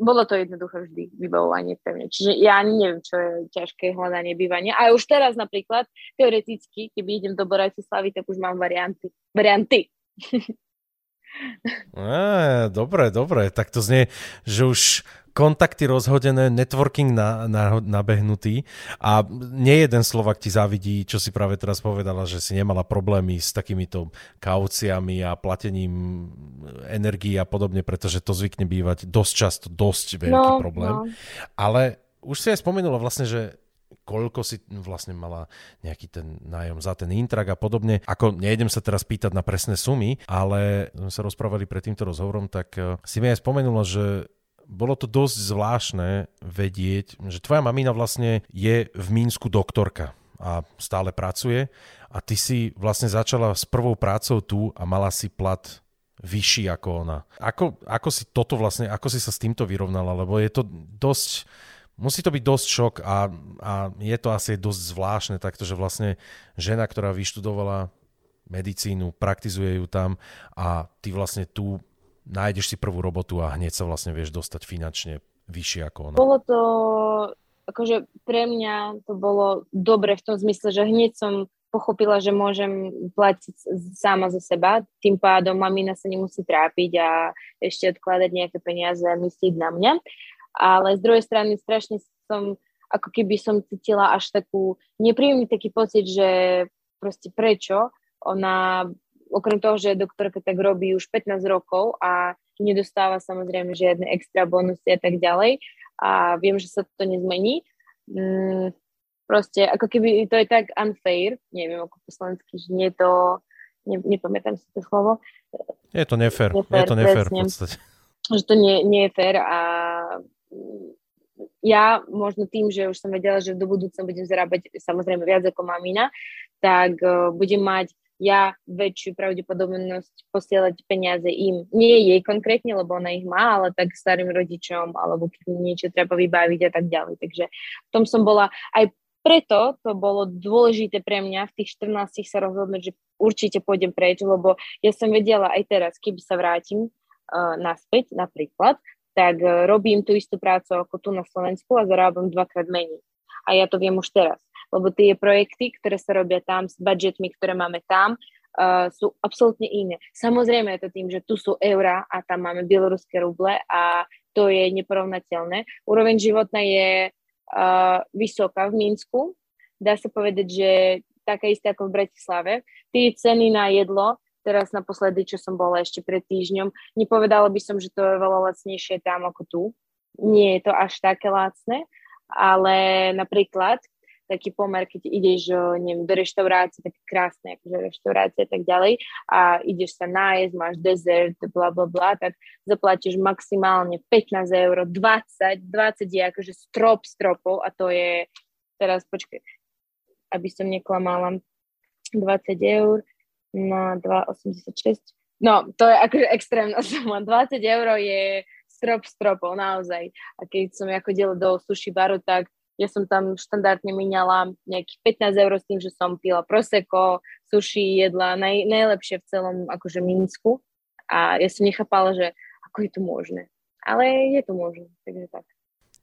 bolo to jednoducho vždy vybavovanie pre mňa. Čiže ja ani neviem, čo je ťažké hľadanie bývania. A už teraz napríklad, teoreticky, keby idem do Bratislavy, tak už mám varianty. Varianty. Á, dobre, dobre. Tak to znie, že už kontakty rozhodené, networking na, na, nabehnutý a nie jeden Slovak ti závidí, čo si práve teraz povedala, že si nemala problémy s takýmito kauciami a platením energii a podobne, pretože to zvykne bývať dosť často dosť veľký no, problém. No. Ale už si aj spomenula vlastne, že koľko si vlastne mala nejaký ten nájom za ten intrak a podobne. Ako nejdem sa teraz pýtať na presné sumy, ale sme sa rozprávali pred týmto rozhovorom, tak eh, si mi aj spomenula, že bolo to dosť zvláštne vedieť, že tvoja mamina vlastne je v Mínsku doktorka a stále pracuje a ty si vlastne začala s prvou prácou tu a mala si plat vyšší ako ona. Ako, ako si toto vlastne, ako si sa s týmto vyrovnala, lebo je to dosť musí to byť dosť šok a, a je to asi dosť zvláštne takto, že vlastne žena, ktorá vyštudovala medicínu, praktizuje ju tam a ty vlastne tu nájdeš si prvú robotu a hneď sa vlastne vieš dostať finančne vyššie ako ona. Bolo to, akože pre mňa to bolo dobre v tom zmysle, že hneď som pochopila, že môžem platiť sama za seba, tým pádom mamina sa nemusí trápiť a ešte odkladať nejaké peniaze a myslieť na mňa. Ale z druhej strany strašne som, ako keby som cítila až takú, nepríjemný taký pocit, že proste prečo? Ona, okrem toho, že doktorka tak robí už 15 rokov a nedostáva samozrejme žiadne extra bonusy a tak ďalej a viem, že sa to nezmení. Mm, proste, ako keby to je tak unfair, neviem ako po slovensky, že nie to, ne, nepamätám si to slovo. Je to nefér, nefér je to nefér v podstate. Že to nie, nie je fér a ja možno tým, že už som vedela, že do budúcna budem zarábať samozrejme viac ako mamina, tak uh, budem mať ja väčšiu pravdepodobnosť posielať peniaze im. Nie jej konkrétne, lebo ona ich má, ale tak starým rodičom, alebo keď niečo treba vybaviť a tak ďalej. Takže v tom som bola aj preto to bolo dôležité pre mňa v tých 14 sa rozhodnúť, že určite pôjdem preč, lebo ja som vedela aj teraz, keby sa vrátim uh, naspäť napríklad, tak e, robím tú istú prácu ako tu na Slovensku a zarábam dvakrát menej. A ja to viem už teraz, lebo tie projekty, ktoré sa robia tam s budžetmi, ktoré máme tam, uh, sú absolútne iné. Samozrejme je to tým, že tu sú eurá a tam máme bieloruské ruble a to je neporovnateľné. Úroveň životná je uh, vysoká v Minsku. Dá sa povedať, že taká istá ako v Bratislave. Tie ceny na jedlo teraz naposledy, čo som bola ešte pred týždňom. Nepovedala by som, že to je veľa lacnejšie tam ako tu. Nie je to až také lacné, ale napríklad taký pomer, keď ideš neviem, do reštaurácie, také krásne, akože reštaurácie a tak ďalej a ideš sa nájsť, máš dezert, bla bla bla, tak zaplatíš maximálne 15 eur, 20, 20 je akože strop stropov a to je, teraz počkaj, aby som neklamala, 20 eur, na 2,86. No, to je akože extrémna suma. 20 eur je strop stropov, naozaj. A keď som ja chodila do sushi baru, tak ja som tam štandardne minala nejakých 15 eur s tým, že som pila proseko, sushi, jedla naj, najlepšie v celom akože Minsku. A ja som nechápala, že ako je to možné. Ale je to možné, takže tak.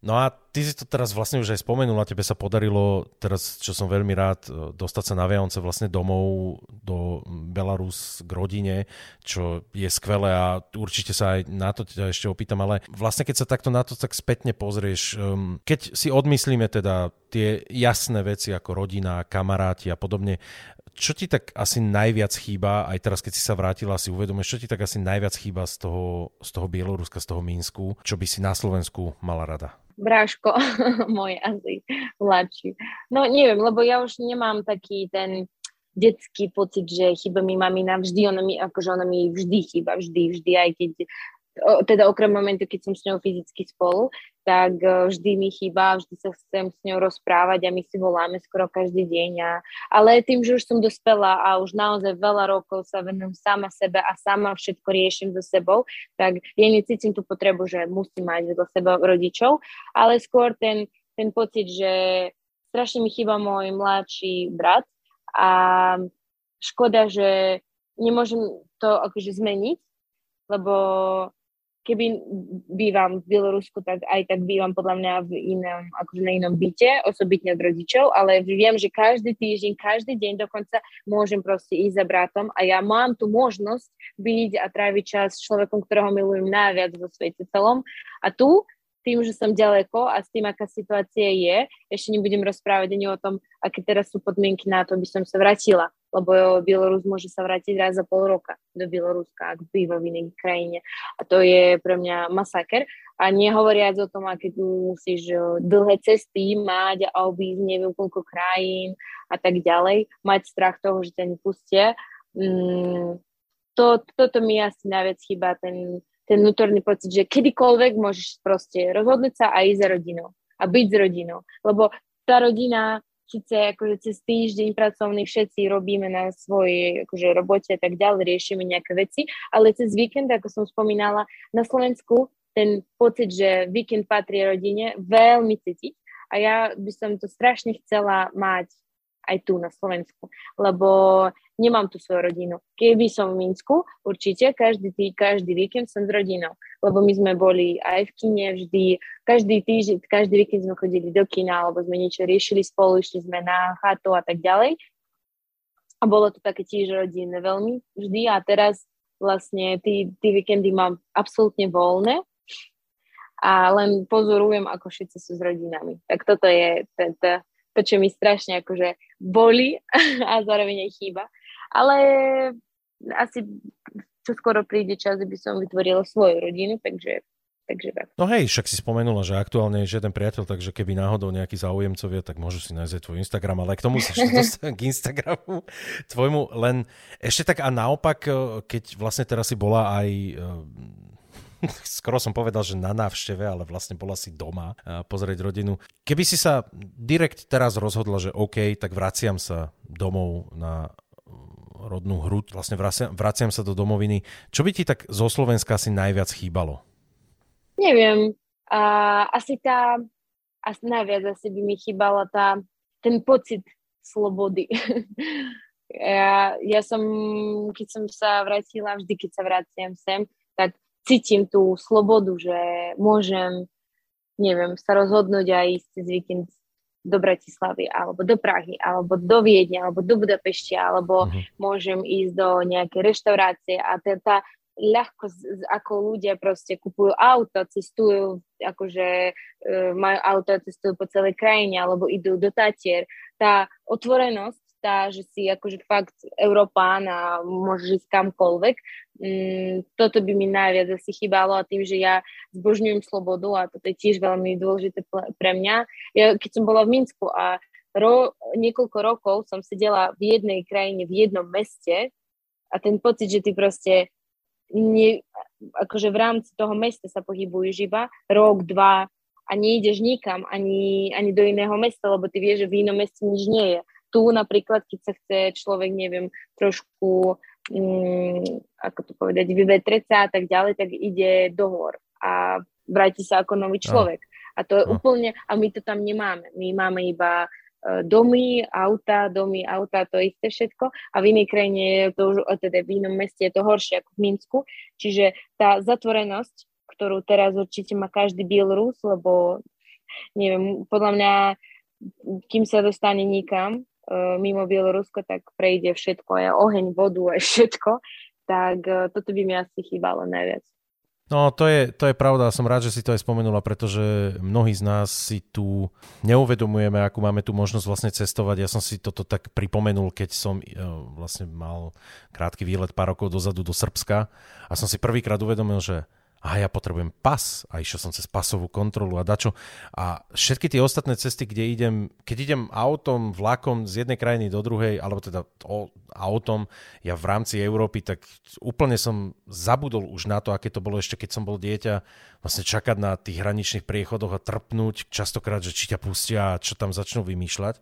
No a ty si to teraz vlastne už aj spomenula, tebe sa podarilo teraz, čo som veľmi rád, e, dostať sa na Vianoce vlastne domov do Belarus k rodine, čo je skvelé a určite sa aj na to ťa ešte opýtam, ale vlastne keď sa takto na to tak spätne pozrieš, keď si odmyslíme teda tie jasné veci ako rodina, kamaráti a podobne, čo ti tak asi najviac chýba, aj teraz keď si sa vrátila, si uvedomíš, čo ti tak asi najviac chýba z toho, z toho Bieloruska, z toho Mínsku, čo by si na Slovensku mala rada? bráško môj asi mladší. No neviem, lebo ja už nemám taký ten detský pocit, že chyba mi mamina, vždy ona mi, akože ona mi vždy chýba, vždy, vždy, aj keď teda okrem momentu, keď som s ňou fyzicky spolu, tak e, vždy mi chýba, vždy sa chcem s ňou rozprávať a my si voláme skoro každý deň. A, ale tým, že už som dospela a už naozaj veľa rokov sa venujem sama sebe a sama všetko riešim so sebou, tak ja necítim tú potrebu, že musím mať vedľa seba rodičov, ale skôr ten, ten pocit, že strašne mi chýba môj mladší brat a škoda, že nemôžem to akože zmeniť, lebo keby bývam v Bielorusku, tak aj tak bývam podľa mňa v inom, akože na inom byte, osobitne od rodičov, ale viem, že každý týždeň, každý deň dokonca môžem proste ísť za bratom a ja mám tu možnosť byť a tráviť čas s človekom, ktorého milujem najviac vo svete celom. A tu tým, že som ďaleko a s tým, aká situácia je, ešte nebudem rozprávať ani o tom, aké teraz sú podmienky na to, aby som sa vrátila, lebo Bielorus môže sa vrátiť raz za pol roka do Bieloruska, ak býva v inej krajine. A to je pre mňa masaker. A nehovoriac o tom, aké tu musíš dlhé cesty mať a obísť neviem koľko krajín a tak ďalej, mať strach toho, že ťa nepustia. Mm, to, toto mi asi najviac chýba, ten ten vnútorný pocit, že kedykoľvek môžeš proste rozhodnúť sa a ísť za rodinou a byť s rodinou. Lebo tá rodina, síce akože cez týždeň pracovný všetci robíme na svojej akože, robote a tak ďalej, riešime nejaké veci, ale cez víkend, ako som spomínala, na Slovensku ten pocit, že víkend patrí rodine, veľmi cítiť. A ja by som to strašne chcela mať aj tu na Slovensku, lebo nemám tu svoju rodinu. Keby som v Minsku, určite každý, tý, každý víkend som s rodinou, lebo my sme boli aj v kine vždy, každý týždeň, každý víkend sme chodili do kina, alebo sme niečo riešili spolu, išli sme na chatu a tak ďalej. A bolo to také tiež rodinné veľmi vždy a teraz vlastne tí, tí víkendy mám absolútne voľné a len pozorujem, ako všetci sú s rodinami. Tak toto je to, to čo mi strašne akože boli a zároveň aj chýba. Ale asi čo skoro príde čas, aby som vytvorila svoju rodinu, takže Takže tak. No hej, však si spomenula, že aktuálne je žiaden priateľ, takže keby náhodou nejaký záujemcovia, tak môžu si nájsť tvoj Instagram, ale k tomu sa ešte k Instagramu tvojmu. Len ešte tak a naopak, keď vlastne teraz si bola aj skoro som povedal, že na návšteve, ale vlastne bola si doma pozrieť rodinu. Keby si sa direkt teraz rozhodla, že OK, tak vraciam sa domov na mm, rodnú hruď, vlastne vraciam, vraciam sa do domoviny. Čo by ti tak zo Slovenska asi najviac chýbalo? Neviem. Uh, asi tá, asi najviac asi by mi chýbala tá, ten pocit slobody. ja, ja som, keď som sa vrátila, vždy keď sa vraciam sem, tak cítim tú slobodu, že môžem, neviem, sa rozhodnúť a ísť cez víkend do Bratislavy, alebo do Prahy, alebo do Viedne, alebo do Budapešti, alebo uh-huh. môžem ísť do nejakej reštaurácie a tá, tá ľahko, ako ľudia proste kupujú auto, cestujú, akože e, majú auto a cestujú po celej krajine, alebo idú do Tatier. Tá otvorenosť tá, že si akože fakt Európán a môžeš ísť kamkoľvek. Mm, toto by mi najviac asi chýbalo a tým, že ja zbožňujem slobodu a toto je tiež veľmi dôležité pre mňa. Ja, keď som bola v Minsku a ro, niekoľko rokov som sedela v jednej krajine, v jednom meste a ten pocit, že ty proste nie, akože v rámci toho mesta sa pohybuješ iba rok, dva a nejdeš nikam ani, ani do iného mesta, lebo ty vieš, že v inom meste nič nie je tu napríklad, keď sa chce človek, neviem, trošku, um, ako to povedať, vyvetreť sa a tak ďalej, tak ide do hor a vráti sa ako nový človek. A to je úplne, a my to tam nemáme. My máme iba uh, domy, auta, domy, auta, to isté všetko a v inej krajine je to už, teda v inom meste je to horšie ako v Minsku. Čiže tá zatvorenosť, ktorú teraz určite má každý Bielorus, lebo neviem, podľa mňa kým sa dostane nikam, E, mimo Bielorusko, tak prejde všetko, aj oheň, vodu, aj všetko, tak e, toto by mi asi chýbalo najviac. No, to je, to je pravda, som rád, že si to aj spomenula, pretože mnohí z nás si tu neuvedomujeme, akú máme tu možnosť vlastne cestovať. Ja som si toto tak pripomenul, keď som uh, vlastne mal krátky výlet pár rokov dozadu do Srbska a som si prvýkrát uvedomil, že a ja potrebujem pas a išiel som cez pasovú kontrolu a dačo. A všetky tie ostatné cesty, kde idem, keď idem autom, vlakom z jednej krajiny do druhej, alebo teda o, autom, ja v rámci Európy, tak úplne som zabudol už na to, aké to bolo ešte, keď som bol dieťa, vlastne čakať na tých hraničných priechodoch a trpnúť častokrát, že či ťa pustia a čo tam začnú vymýšľať.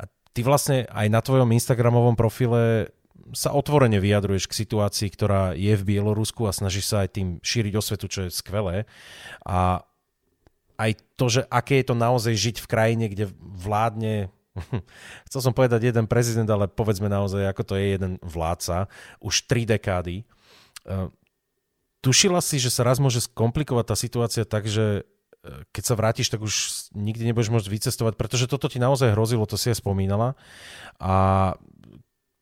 A ty vlastne aj na tvojom Instagramovom profile sa otvorene vyjadruješ k situácii, ktorá je v Bielorusku a snažíš sa aj tým šíriť osvetu, čo je skvelé. A aj to, že aké je to naozaj žiť v krajine, kde vládne chcel som povedať jeden prezident, ale povedzme naozaj, ako to je jeden vládca, už tri dekády. tušila si, že sa raz môže skomplikovať tá situácia tak, že e, keď sa vrátiš, tak už nikdy nebudeš môcť vycestovať, pretože toto ti naozaj hrozilo, to si aj spomínala. A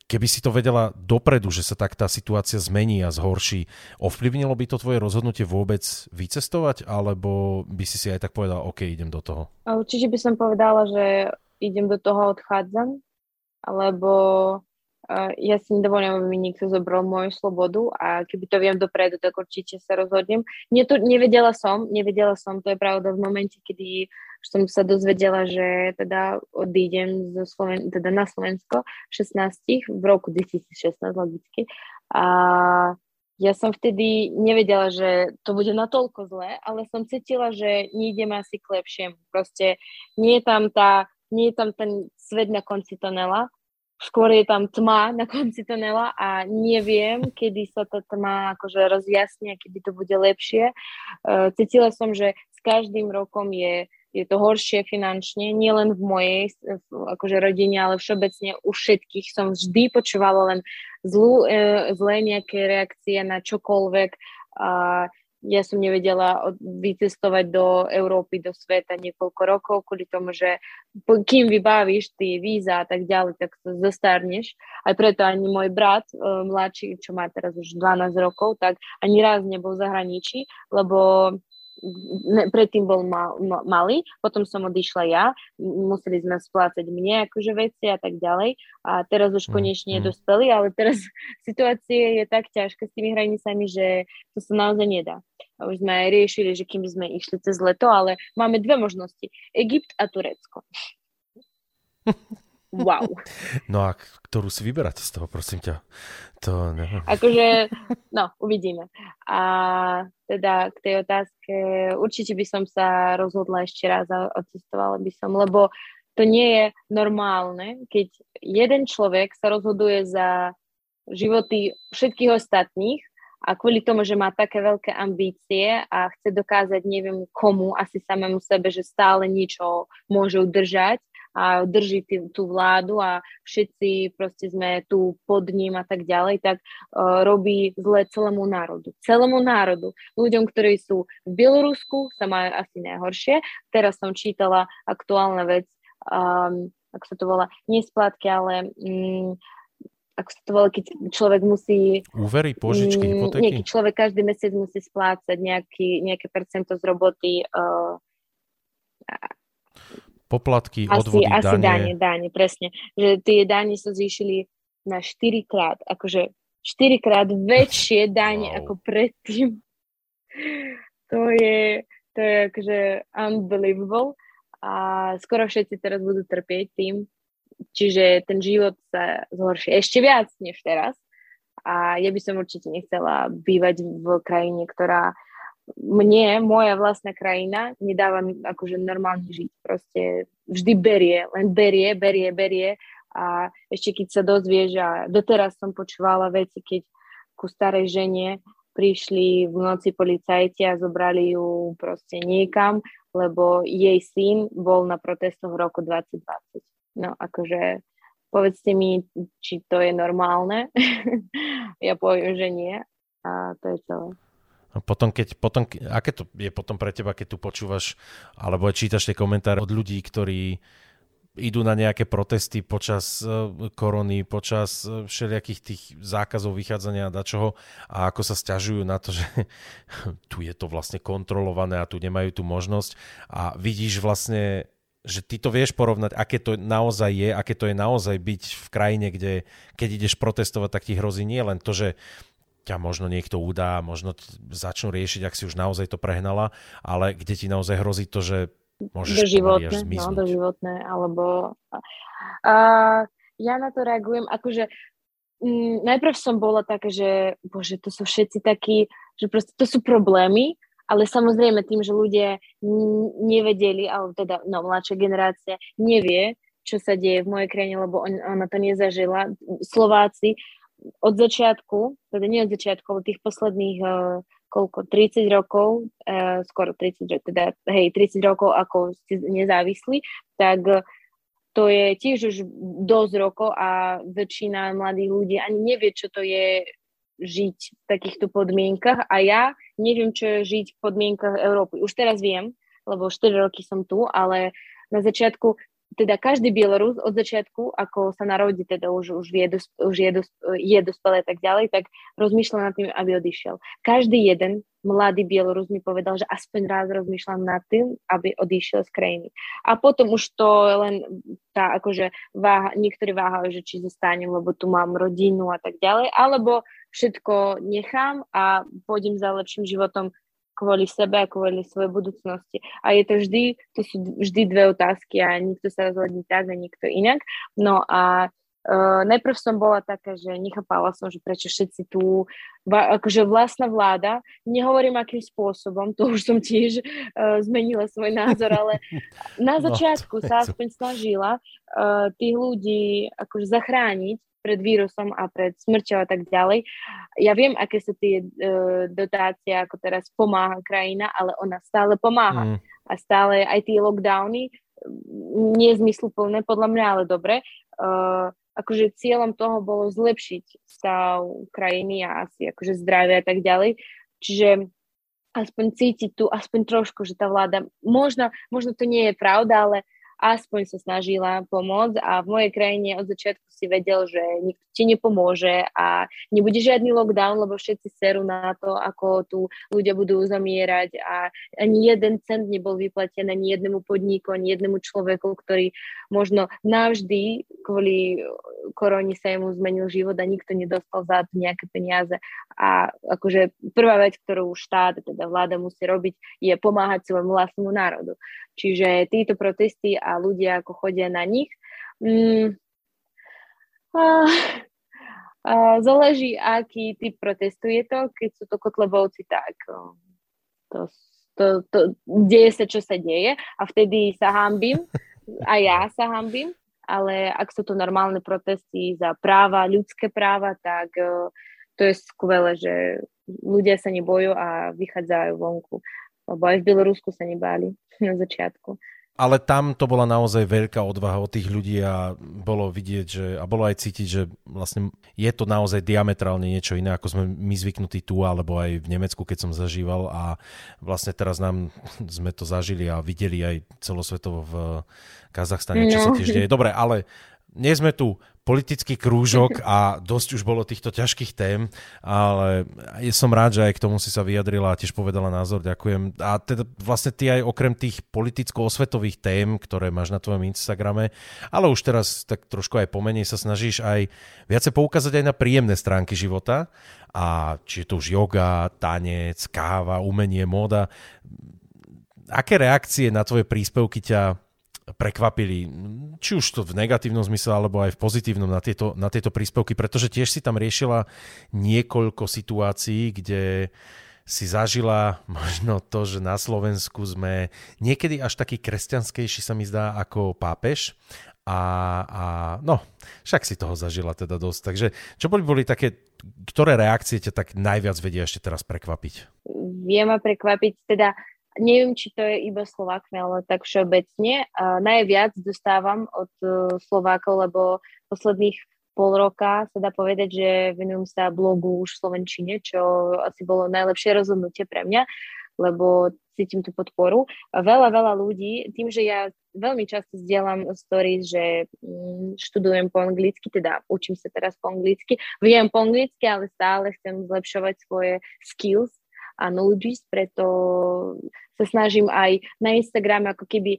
keby si to vedela dopredu, že sa tak tá situácia zmení a zhorší, ovplyvnilo by to tvoje rozhodnutie vôbec vycestovať, alebo by si si aj tak povedala, OK, idem do toho? Určite by som povedala, že idem do toho, odchádzam, lebo ja si nedovolím, aby mi niekto zobral moju slobodu a keby to viem dopredu, tak určite sa rozhodnem. Nie to, nevedela som, nevedela som, to je pravda v momente, kedy som sa dozvedela, že teda odídem zo Sloven- teda na Slovensko 16 v roku 2016 logicky a ja som vtedy nevedela, že to bude natoľko zlé, ale som cítila, že nejdeme asi k lepšiemu. Proste nie je tam tá, nie je tam ten svet na konci tunela, skôr je tam tma na konci tunela a neviem, kedy sa tá tma akože rozjasní a kedy to bude lepšie. Uh, cítila som, že s každým rokom je, je to horšie finančne, nielen v mojej akože rodine, ale všeobecne u všetkých som vždy počúvala len zlú, uh, zlé nejaké reakcie na čokoľvek. Uh, ja som nevedela vycestovať do Európy, do sveta niekoľko rokov, kvôli tomu, že kým vybavíš tie víza a tak ďalej, tak to zostarneš. Aj preto ani môj brat, e, mladší, čo má teraz už 12 rokov, tak ani raz nebol v zahraničí, lebo ne, predtým bol mal, malý, potom som odišla ja, museli sme splácať mne akože veci a tak ďalej a teraz už mm, konečne je mm. dospelý, ale teraz situácia je tak ťažká s tými hranicami, že to sa naozaj nedá. A už sme aj riešili, že kým sme išli cez leto, ale máme dve možnosti. Egypt a Turecko. Wow. No a ktorú si vyberať z toho, prosím ťa? To neviem. Akože, no, uvidíme. A teda k tej otázke, určite by som sa rozhodla ešte raz a odcestovala by som, lebo to nie je normálne, keď jeden človek sa rozhoduje za životy všetkých ostatných a kvôli tomu, že má také veľké ambície a chce dokázať neviem komu, asi samému sebe, že stále niečo môže udržať, a drží tý, tú vládu a všetci proste sme tu pod ním a tak ďalej, tak uh, robí zle celému národu. Celému národu. Ľuďom, ktorí sú v Bielorusku, sa majú asi najhoršie. Teraz som čítala aktuálna vec, um, ako sa to volá, nie splátky, ale um, ako sa to volá, keď človek musí... Úvery, požičky, mm, hypotéky? Nejaký človek každý mesiac musí splácať nejaký, nejaké percento z roboty uh, poplatky, asi, odvody, asi dane. dane. dane, presne. Že tie dane sa zvýšili na 4 krát, akože 4 krát väčšie dane wow. ako predtým. To je, to je akože unbelievable a skoro všetci teraz budú trpieť tým, čiže ten život sa zhorší ešte viac než teraz a ja by som určite nechcela bývať v krajine, ktorá mne, moja vlastná krajina, nedáva mi akože normálne žiť. Proste vždy berie, len berie, berie, berie a ešte keď sa dozvieš a doteraz som počúvala veci, keď ku starej žene prišli v noci policajti a zobrali ju proste niekam, lebo jej syn bol na protestoch v roku 2020. No akože povedzte mi, či to je normálne. ja poviem, že nie. A to je celé. No potom, keď, potom, aké to je potom pre teba, keď tu počúvaš alebo čítaš tie komentáre od ľudí, ktorí idú na nejaké protesty počas uh, korony, počas uh, všelijakých tých zákazov vychádzania a dačoho a ako sa stiažujú na to, že tu je to vlastne kontrolované a tu nemajú tú možnosť a vidíš vlastne že ty to vieš porovnať, aké to naozaj je, aké to je naozaj byť v krajine, kde keď ideš protestovať, tak ti hrozí nie len to, že ťa možno niekto udá, možno začnú riešiť, ak si už naozaj to prehnala, ale kde ti naozaj hrozí to, že môžeš doživotné, no, doživotné, alebo uh, ja na to reagujem, akože m, najprv som bola taká, že bože, to sú všetci takí, že proste to sú problémy, ale samozrejme tým, že ľudia nevedeli, alebo teda no, mladšia generácia nevie, čo sa deje v mojej krajine, lebo on, ona to nezažila. Slováci od začiatku, teda nie od začiatku, ale tých posledných uh, koľko, 30 rokov, uh, skoro 30, teda hej, 30 rokov ako ste nezávislí, tak uh, to je tiež už dosť rokov a väčšina mladých ľudí ani nevie, čo to je žiť v takýchto podmienkach a ja neviem, čo je žiť v podmienkach Európy. Už teraz viem, lebo 4 roky som tu, ale na začiatku teda každý Bielorus od začiatku, ako sa narodí, teda už, už, je, dos, už je, dos, je dospelé tak ďalej, tak rozmýšľal nad tým, aby odišiel. Každý jeden mladý Bielorus mi povedal, že aspoň raz rozmýšľam nad tým, aby odišiel z krajiny. A potom už to len tá, akože váha, niektorí váhajú, že či zostanem, lebo tu mám rodinu a tak ďalej, alebo všetko nechám a pôjdem za lepším životom kvôli sebe a kvôli svojej budúcnosti. A je to vždy, to sú vždy dve otázky a niekto sa rozhodne tak a niekto inak. No a Uh, najprv som bola taká, že nechápala som, že prečo všetci tu, akože vlastná vláda, nehovorím akým spôsobom, to už som tiež uh, zmenila svoj názor, ale na no, začiatku no, sa aspoň snažila uh, tých ľudí akože zachrániť pred vírusom a pred smrťou a tak ďalej. Ja viem, aké sú tie uh, dotácie, ako teraz pomáha krajina, ale ona stále pomáha. Mm. A stále aj tie lockdowny, nie zmysluplné podľa mňa, ale dobre. Uh, akože cieľom toho bolo zlepšiť stav krajiny a asi akože zdravie a tak ďalej. Čiže aspoň cítiť tu, aspoň trošku, že tá vláda, možno, možno to nie je pravda, ale aspoň sa snažila pomôcť a v mojej krajine od začiatku si vedel, že nikto ti nepomôže a nebude žiadny lockdown, lebo všetci serú na to, ako tu ľudia budú zamierať a ani jeden cent nebol vyplatený ani jednému podniku, ani jednému človeku, ktorý možno navždy kvôli koroni sa jemu zmenil život a nikto nedostal za to nejaké peniaze. A akože prvá vec, ktorú štát, teda vláda musí robiť, je pomáhať svojmu vlastnému národu. Čiže títo protesty a ľudia, ako chodia na nich, mm, a, a, záleží, aký typ protestu je to. Keď sú to kotlebovci, tak to, to, to, deje sa, čo sa deje a vtedy sa hambím a ja sa hambím, ale ak sú to normálne protesty za práva, ľudské práva, tak to je skvelé, že ľudia sa nebojú a vychádzajú vonku lebo aj v Bielorusku sa nebáli na začiatku. Ale tam to bola naozaj veľká odvaha od tých ľudí a bolo vidieť, že, a bolo aj cítiť, že vlastne je to naozaj diametrálne niečo iné, ako sme my zvyknutí tu, alebo aj v Nemecku, keď som zažíval a vlastne teraz nám sme to zažili a videli aj celosvetovo v Kazachstane, čo no. sa tiež deje. Dobre, ale nie sme tu politický krúžok a dosť už bolo týchto ťažkých tém, ale som rád, že aj k tomu si sa vyjadrila a tiež povedala názor, ďakujem. A teda vlastne ty aj okrem tých politicko-osvetových tém, ktoré máš na tvojom Instagrame, ale už teraz tak trošku aj pomenej sa snažíš aj viacej poukázať aj na príjemné stránky života a či je to už yoga, tanec, káva, umenie, móda. Aké reakcie na tvoje príspevky ťa prekvapili, či už to v negatívnom zmysle, alebo aj v pozitívnom na tieto, na tieto príspevky, pretože tiež si tam riešila niekoľko situácií, kde si zažila možno to, že na Slovensku sme niekedy až taký kresťanskejší sa mi zdá ako pápež a, a no, však si toho zažila teda dosť. Takže čo boli, boli také, ktoré reakcie ťa tak najviac vedia ešte teraz prekvapiť? Vie ma prekvapiť teda neviem, či to je iba Slovákmi, ale tak všeobecne. Najviac dostávam od uh, Slovákov, lebo posledných pol roka sa dá povedať, že venujem sa blogu už v Slovenčine, čo asi bolo najlepšie rozhodnutie pre mňa, lebo cítim tú podporu. Veľa, veľa ľudí, tým, že ja veľmi často zdieľam stories, že mm, študujem po anglicky, teda učím sa teraz po anglicky, viem po anglicky, ale stále chcem zlepšovať svoje skills a knowledge, preto sa snažím aj na Instagrame ako keby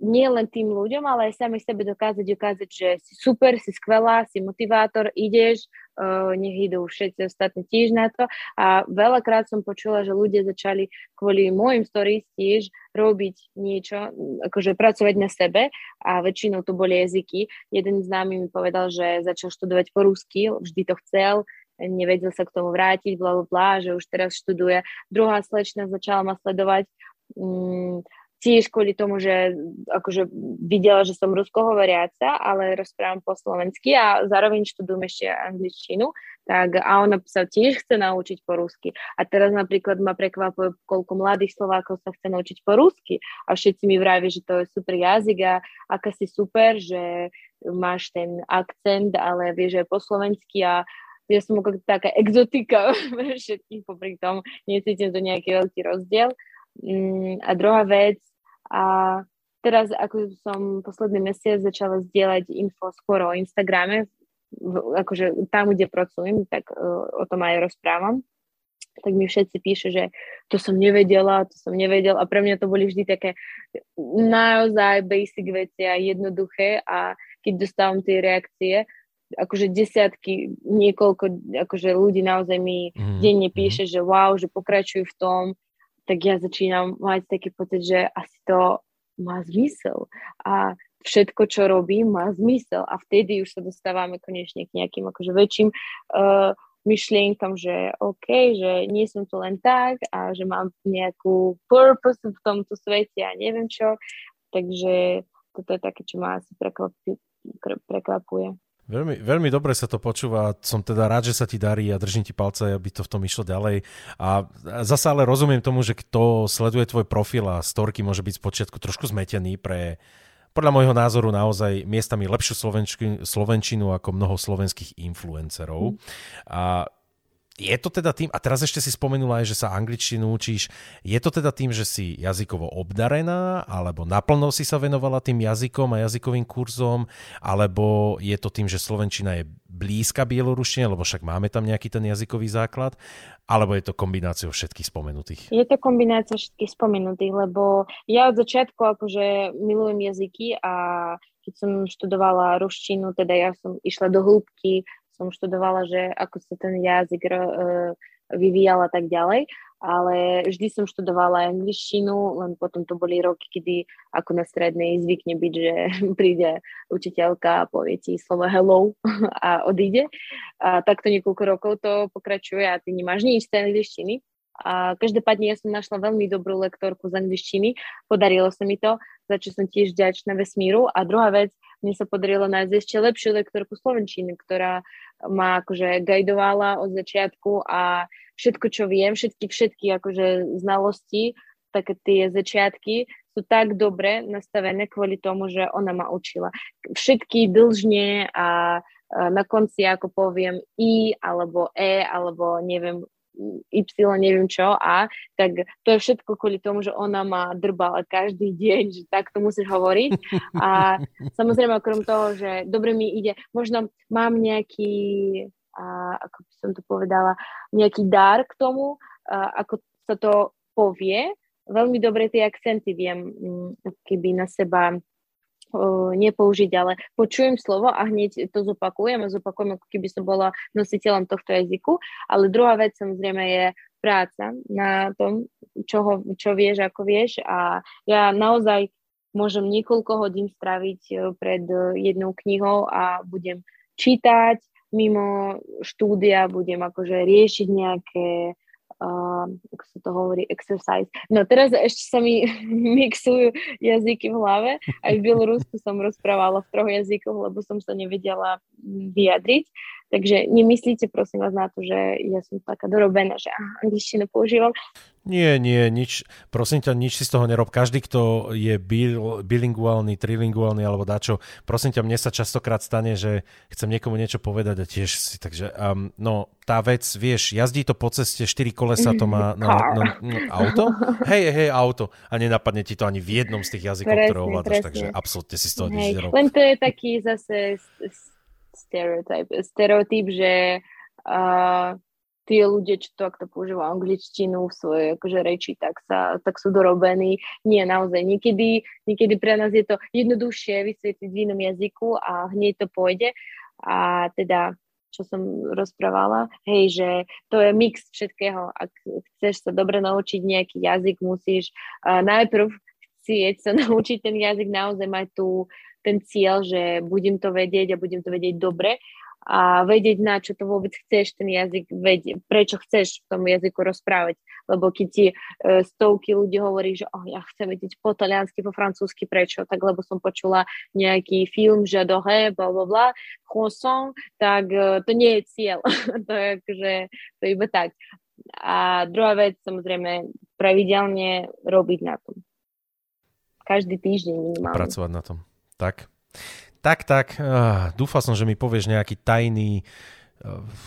nie len tým ľuďom, ale aj sami sebe dokázať ukázať, že si super, si skvelá, si motivátor, ideš, uh, nech idú všetci ostatní tiež na to. A veľakrát som počula, že ľudia začali kvôli môjim stories tiež robiť niečo, akože pracovať na sebe a väčšinou to boli jazyky. Jeden z námi mi povedal, že začal študovať po rusky, vždy to chcel, nevedel sa k tomu vrátiť, bla, bla, že už teraz študuje. Druhá slečna začala ma sledovať mm, tiež kvôli tomu, že akože videla, že som ruskohovoriaca, ale rozprávam po slovensky a zároveň študujem ešte angličtinu, tak a ona sa tiež chce naučiť po rusky. A teraz napríklad ma prekvapuje, koľko mladých Slovákov sa chce naučiť po rusky a všetci mi vravia, že to je super jazyk a aká si super, že máš ten akcent, ale vieš aj po slovensky a ja som ako taká exotika všetkých popri tom, necítim to nejaký veľký rozdiel. Mm, a druhá vec, a teraz ako som posledný mesiac začala zdieľať info skôr o Instagrame, akože tam, kde pracujem, tak uh, o tom aj rozprávam. Tak mi všetci píše, že to som nevedela, to som nevedel a pre mňa to boli vždy také naozaj basic veci a jednoduché. A keď dostávam tie reakcie, akože desiatky, niekoľko akože ľudí naozaj mi mm. denne mhm. píše, že wow, že pokračujú v tom, tak ja začínam mať taký pocit, že asi to má zmysel a všetko, čo robím, má zmysel a vtedy už sa dostávame konečne k nejakým akože väčším uh, myšlienkam, že OK, že nie som tu len tak a že mám nejakú purpose v tomto svete a neviem čo. Takže toto je také, čo ma asi prekvapuje. Veľmi, veľmi dobre sa to počúva, som teda rád, že sa ti darí a držím ti palce, aby to v tom išlo ďalej. A zase ale rozumiem tomu, že kto sleduje tvoj profil a storky môže byť spočiatku trošku zmetený pre podľa môjho názoru naozaj miestami lepšiu slovenčinu ako mnoho slovenských influencerov. Mm. A je to teda tým, a teraz ešte si spomenula aj, že sa angličtinu učíš, je to teda tým, že si jazykovo obdarená, alebo naplno si sa venovala tým jazykom a jazykovým kurzom, alebo je to tým, že slovenčina je blízka bieloruštine, lebo však máme tam nejaký ten jazykový základ, alebo je to kombináciou všetkých spomenutých? Je to kombinácia všetkých spomenutých, lebo ja od začiatku akože milujem jazyky a keď som študovala ruštinu, teda ja som išla do hĺbky som študovala, že ako sa ten jazyk e, vyvíjal a tak ďalej, ale vždy som študovala angličtinu, len potom to boli roky, kedy ako na strednej zvykne byť, že príde učiteľka a povie ti slovo hello a odíde. A takto niekoľko rokov to pokračuje a ty nemáš nič z angličtiny. A každopádne ja som našla veľmi dobrú lektorku z angličtiny, podarilo sa mi to, za čo som tiež ďačná vesmíru. A druhá vec, mne sa podarilo nájsť ešte lepšiu lektorku slovenčiny, ktorá ma akože gajdovala od začiatku a všetko, čo viem, všetky, všetky akože znalosti, také tie začiatky sú tak dobre nastavené kvôli tomu, že ona ma učila. Všetky dlžne a na konci, ako poviem, I alebo E, alebo neviem, Y, neviem čo, A, tak to je všetko kvôli tomu, že ona ma drbala každý deň, že tak to musíš hovoriť. A samozrejme, okrem toho, že dobre mi ide, možno mám nejaký, a, ako by som to povedala, nejaký dar k tomu, a, ako sa to povie. Veľmi dobre tie akcenty viem mm, keby na seba nepoužiť, ale počujem slovo a hneď to zopakujem a zopakujem, ako keby som bola nositeľom tohto jazyku. Ale druhá vec samozrejme je práca na tom, čo, ho, čo vieš, ako vieš a ja naozaj môžem niekoľko hodín straviť e, pred e, jednou knihou a budem čítať mimo štúdia, budem akože riešiť nejaké uh, ako sa to hovorí, exercise. No teraz ešte sa mi mixujú jazyky v hlave. Aj v Bielorusku som rozprávala v troch jazykoch, lebo som sa nevedela vyjadriť. Takže nemyslíte prosím vás na to, že ja som taká dorobená, že angličtinu používam. Nie, nie, nič, prosím ťa, nič si z toho nerob. Každý, kto je bil, bilinguálny, trilinguálny alebo dačo, prosím ťa, mne sa častokrát stane, že chcem niekomu niečo povedať a tiež si, takže um, no, tá vec, vieš, jazdí to po ceste, štyri kolesa to má na, na, na, na auto? Hej, hej, auto. A nenapadne ti to ani v jednom z tých jazykov, presne, ktoré ovládaš, presne. takže absolútne si z toho nič nerob. Len to je taký zase stereotyp, stereotyp že uh, tí ľudia, čo to, ak to používajú angličtinu v svojej akože reči, tak, sa, tak sú dorobení. Nie, naozaj. Niekedy, niekedy pre nás je to jednoduchšie vysvetliť v inom jazyku a hneď to pôjde. A teda, čo som rozprávala, hej, že to je mix všetkého. Ak chceš sa dobre naučiť nejaký jazyk, musíš uh, najprv chcieť sa naučiť ten jazyk, naozaj mať tu ten cieľ, že budem to vedieť a budem to vedieť dobre a vedieť, na čo to vôbec chceš ten jazyk, vedieť, prečo chceš v tom jazyku rozprávať. Lebo keď ti e, stovky ľudí hovorí, že oh, ja chcem vedieť po taliansky, po francúzsky, prečo? Tak lebo som počula nejaký film, že dohe, bla bla bla, croissant, tak e, to nie je cieľ. to je akože, to iba tak. A druhá vec, samozrejme, pravidelne robiť na tom. Každý týždeň minimálne. Pracovať na tom. Tak. Tak, tak. Uh, dúfal som, že mi povieš nejaký tajný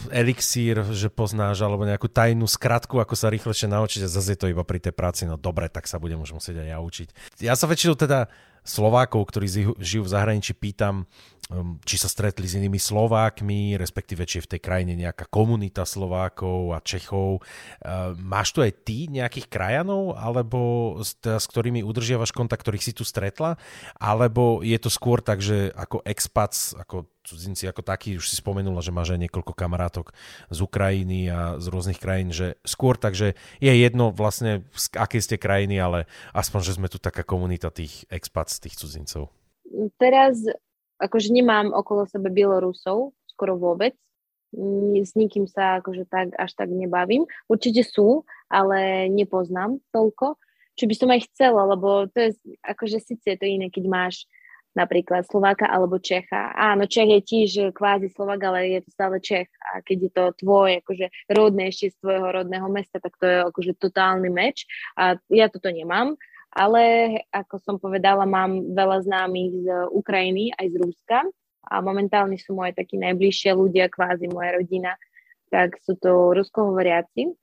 elixír, že poznáš, alebo nejakú tajnú skratku, ako sa rýchlejšie naučiť a zase je to iba pri tej práci, no dobre, tak sa budem už musieť aj ja učiť. Ja sa väčšinou teda Slovákov, ktorí žijú v zahraničí, pýtam, um, či sa stretli s inými Slovákmi, respektíve či je v tej krajine nejaká komunita Slovákov a Čechov. Uh, máš tu aj ty nejakých krajanov, alebo s, teda, s ktorými udržiavaš kontakt, ktorých si tu stretla? Alebo je to skôr tak, že ako expats, ako cudzinci ako takí, už si spomenula, že máš aj niekoľko kamarátok z Ukrajiny a z rôznych krajín, že skôr tak, že je jedno vlastne z akej ste krajiny, ale aspoň, že sme tu taká komunita tých expats, tých cudzincov. Teraz akože nemám okolo sebe Bielorusov, skoro vôbec. S nikým sa akože tak, až tak nebavím. Určite sú, ale nepoznám toľko. Čo by som aj chcela, lebo to je, akože síce je to iné, keď máš napríklad Slováka alebo Čecha. Áno, Čech je tiež kvázi Slovak, ale je to stále Čech. A keď je to tvoj akože rodné ešte z tvojho rodného mesta, tak to je akože totálny meč. A ja toto nemám. Ale ako som povedala, mám veľa známych z Ukrajiny, aj z Ruska. A momentálne sú moje takí najbližšie ľudia, kvázi moja rodina. Tak sú to ruskohovoriaci.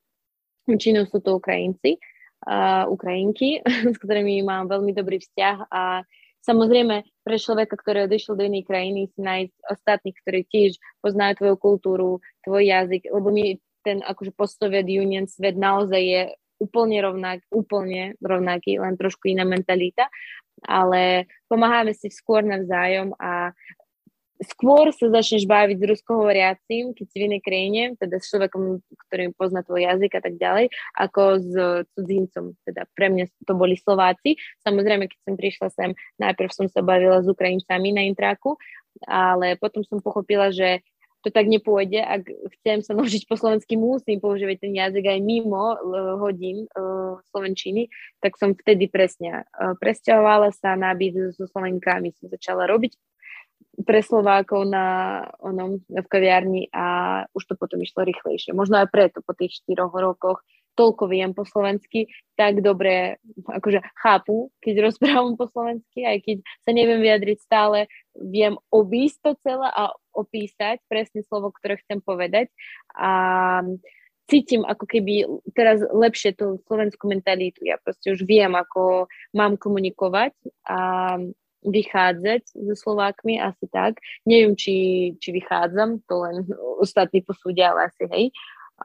Väčšinou sú to Ukrajinci, uh, Ukrajinky, s ktorými mám veľmi dobrý vzťah a Samozrejme, pre človeka, ktorý odišiel do inej krajiny, si nájsť ostatných, ktorí tiež poznajú tvoju kultúru, tvoj jazyk, lebo my ten akože post-Soviet Union svet naozaj je úplne rovnak, úplne rovnaký, len trošku iná mentalita, ale pomáhame si skôr navzájom a skôr sa začneš baviť s ruskohovoriacím, keď si v inej krajine, teda s človekom, ktorý pozná tvoj jazyk a tak ďalej, ako s cudzincom. Teda pre mňa to boli Slováci. Samozrejme, keď som prišla sem, najprv som sa bavila s Ukrajincami na intraku, ale potom som pochopila, že to tak nepôjde. Ak chcem sa naučiť po slovensky, musím používať ten jazyk aj mimo hodín uh, slovenčiny, tak som vtedy presne uh, presťahovala sa na byt so Slovenkami, som začala robiť pre Slovákov na, onom, v kaviarni a už to potom išlo rýchlejšie. Možno aj preto po tých štyroch rokoch toľko viem po slovensky, tak dobre akože chápu, keď rozprávam po slovensky, aj keď sa neviem vyjadriť stále, viem obísť to celé a opísať presne slovo, ktoré chcem povedať a cítim ako keby teraz lepšie tú slovenskú mentalitu. Ja proste už viem, ako mám komunikovať a vychádzať so Slovákmi, asi tak. Neviem, či, či vychádzam, to len ostatní posúdia, ale asi hej.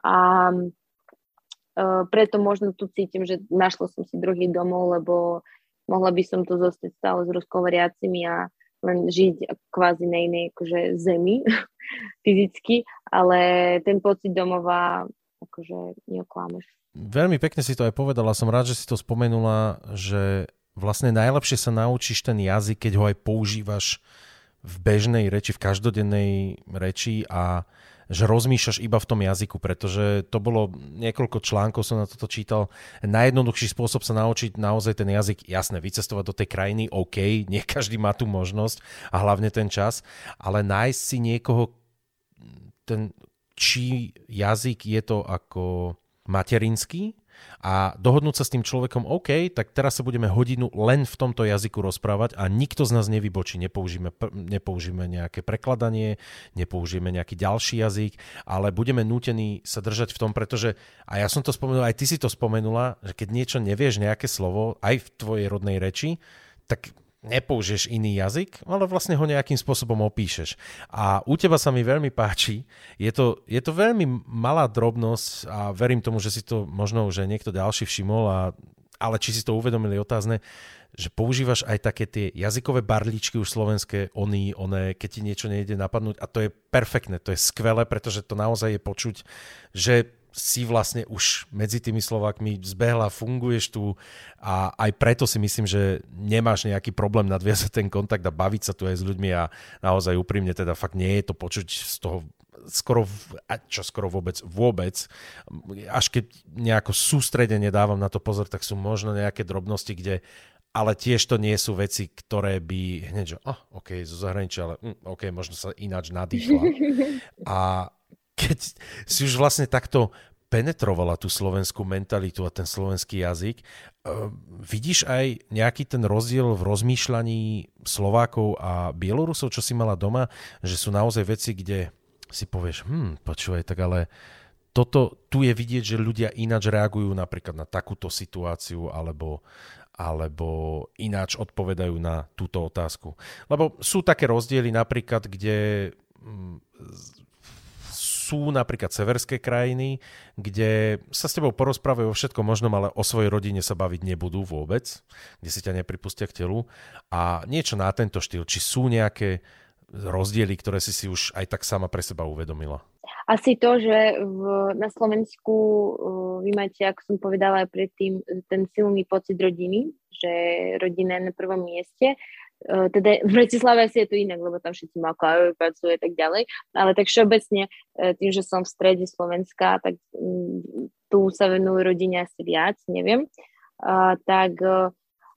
A uh, preto možno tu cítim, že našla som si druhý domov, lebo mohla by som tu zostať stále s ruskovariacimi a len žiť kvázi na inej akože, zemi fyzicky, ale ten pocit domova akože neoklámeš. Veľmi pekne si to aj povedala, som rád, že si to spomenula, že vlastne najlepšie sa naučíš ten jazyk, keď ho aj používaš v bežnej reči, v každodennej reči a že rozmýšľaš iba v tom jazyku, pretože to bolo niekoľko článkov, som na toto čítal. Najjednoduchší spôsob sa naučiť naozaj ten jazyk, jasne, vycestovať do tej krajiny, OK, nie každý má tú možnosť a hlavne ten čas, ale nájsť si niekoho, ten, či jazyk je to ako materinský, a dohodnúť sa s tým človekom, OK, tak teraz sa budeme hodinu len v tomto jazyku rozprávať a nikto z nás nevybočí, nepoužijeme, nepoužijeme nejaké prekladanie, nepoužijeme nejaký ďalší jazyk, ale budeme nútení sa držať v tom, pretože, a ja som to spomenul, aj ty si to spomenula, že keď niečo nevieš, nejaké slovo, aj v tvojej rodnej reči, tak nepoužiješ iný jazyk, ale vlastne ho nejakým spôsobom opíšeš. A u teba sa mi veľmi páči, je to, je to veľmi malá drobnosť a verím tomu, že si to možno už niekto ďalší všimol, a, ale či si to uvedomili otázne, že používaš aj také tie jazykové barličky už slovenské, oni, one, keď ti niečo nejde napadnúť. A to je perfektné, to je skvelé, pretože to naozaj je počuť, že si vlastne už medzi tými Slovákmi zbehla, funguješ tu a aj preto si myslím, že nemáš nejaký problém nadviazať ten kontakt a baviť sa tu aj s ľuďmi a naozaj úprimne teda fakt nie je to počuť z toho skoro, čo skoro vôbec, vôbec, až keď nejako sústredene dávam na to pozor, tak sú možno nejaké drobnosti, kde ale tiež to nie sú veci, ktoré by hneď, že oh, OK, zo zahraničia, ale mm, OK, možno sa ináč nadýchla. A keď si už vlastne takto penetrovala tú slovenskú mentalitu a ten slovenský jazyk. Uh, vidíš aj nejaký ten rozdiel v rozmýšľaní Slovákov a Bielorusov, čo si mala doma, že sú naozaj veci, kde si povieš, hm, počúvaj, tak ale toto, tu je vidieť, že ľudia ináč reagujú napríklad na takúto situáciu alebo, alebo ináč odpovedajú na túto otázku. Lebo sú také rozdiely napríklad, kde mm, sú napríklad severské krajiny, kde sa s tebou porozprávajú o všetkom možnom, ale o svojej rodine sa baviť nebudú vôbec, kde si ťa nepripustia k telu. A niečo na tento štýl, či sú nejaké rozdiely, ktoré si si už aj tak sama pre seba uvedomila? Asi to, že v, na Slovensku vy máte, ako som povedala aj predtým, ten silný pocit rodiny, že rodina je na prvom mieste teda v Bratislave asi je to inak, lebo tam všetci makajú, pracujú a tak ďalej, ale tak všeobecne tým, že som v strede Slovenska, tak tu sa venujú rodine asi viac, neviem, tak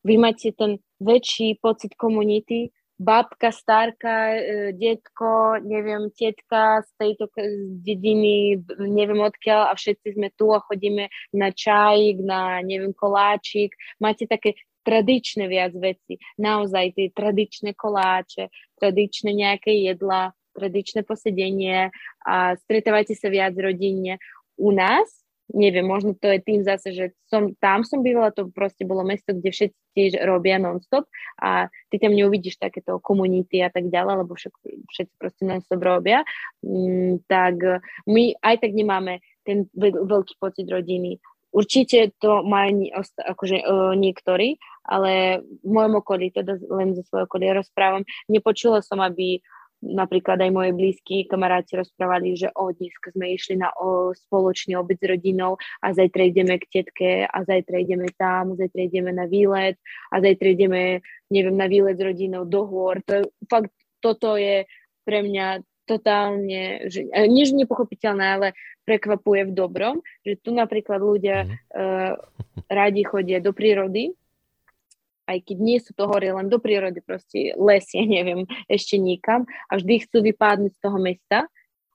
vy máte ten väčší pocit komunity, babka, starka, detko, neviem, tetka z tejto dediny, neviem odkiaľ a všetci sme tu a chodíme na čajík, na, neviem, koláčik. Máte také tradičné viac veci. Naozaj tie tradičné koláče, tradičné nejaké jedla, tradičné posedenie a stretávajte sa viac rodinne. U nás, neviem, možno to je tým zase, že som, tam som bývala, to proste bolo mesto, kde všetci tiež robia non-stop a ty tam neuvidíš takéto komunity a tak ďalej, lebo však, všetci proste non-stop robia, mm, tak my aj tak nemáme ten veľký pocit rodiny. Určite to majú akože, uh, niektorí, ale v mojom okolí, teda len zo svojho okolia rozprávam, nepočula som, aby napríklad aj moje blízki kamaráti rozprávali, že o, dneska sme išli na o, spoločný obec s rodinou a zajtra ideme k tetke a zajtra ideme tam, zajtra ideme na výlet a zajtra ideme, neviem, na výlet s rodinou do hôr. To fakt, toto je pre mňa totálne, že, e, nič nepochopiteľné, ale prekvapuje v dobrom, že tu napríklad ľudia mm. uh, radi chodia do prírody, aj keď nie sú to hory, len do prírody, proste lesie, neviem, ešte nikam a vždy chcú vypádnuť z toho mesta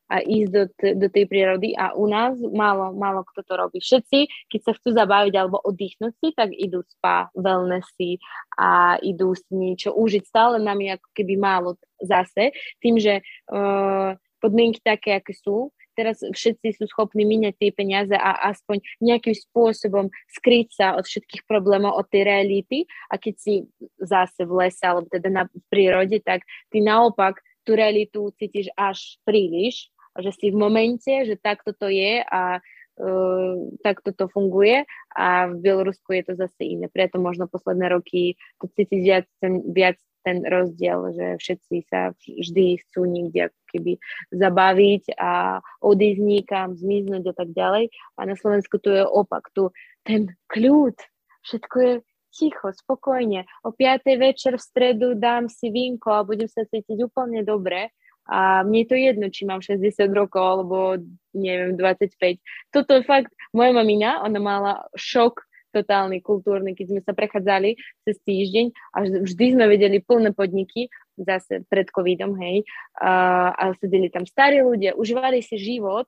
a ísť do, t- do tej prírody a u nás málo, málo kto to robí. Všetci, keď sa chcú zabaviť alebo oddychnúť si, tak idú spa, wellnessy a idú si niečo užiť. Stále nám je ako keby málo zase, tým, že uh, podmienky také, aké sú, teraz všetci sú schopní míňať tie peniaze a aspoň nejakým spôsobom skryť sa od všetkých problémov, od tej reality a keď si zase v lese alebo teda na, prírode, tak ty naopak tú realitu cítiš až príliš že si v momente, že takto to je a uh, takto to funguje a v Bielorusku je to zase iné. Preto možno posledné roky to cítiť viac ten, viac ten rozdiel, že všetci sa vždy chcú niekde keby zabaviť a odísť niekam, zmiznúť a tak ďalej. A na Slovensku tu je opak, tu ten kľud, všetko je ticho, spokojne. O 5. večer v stredu dám si vínko a budem sa cítiť úplne dobre a mne je to jedno, či mám 60 rokov alebo neviem, 25. Toto je fakt, moja mamina, ona mala šok totálny, kultúrny, keď sme sa prechádzali cez týždeň a vždy sme vedeli plné podniky, zase pred covidom, hej, a, a sedeli tam starí ľudia, užívali si život,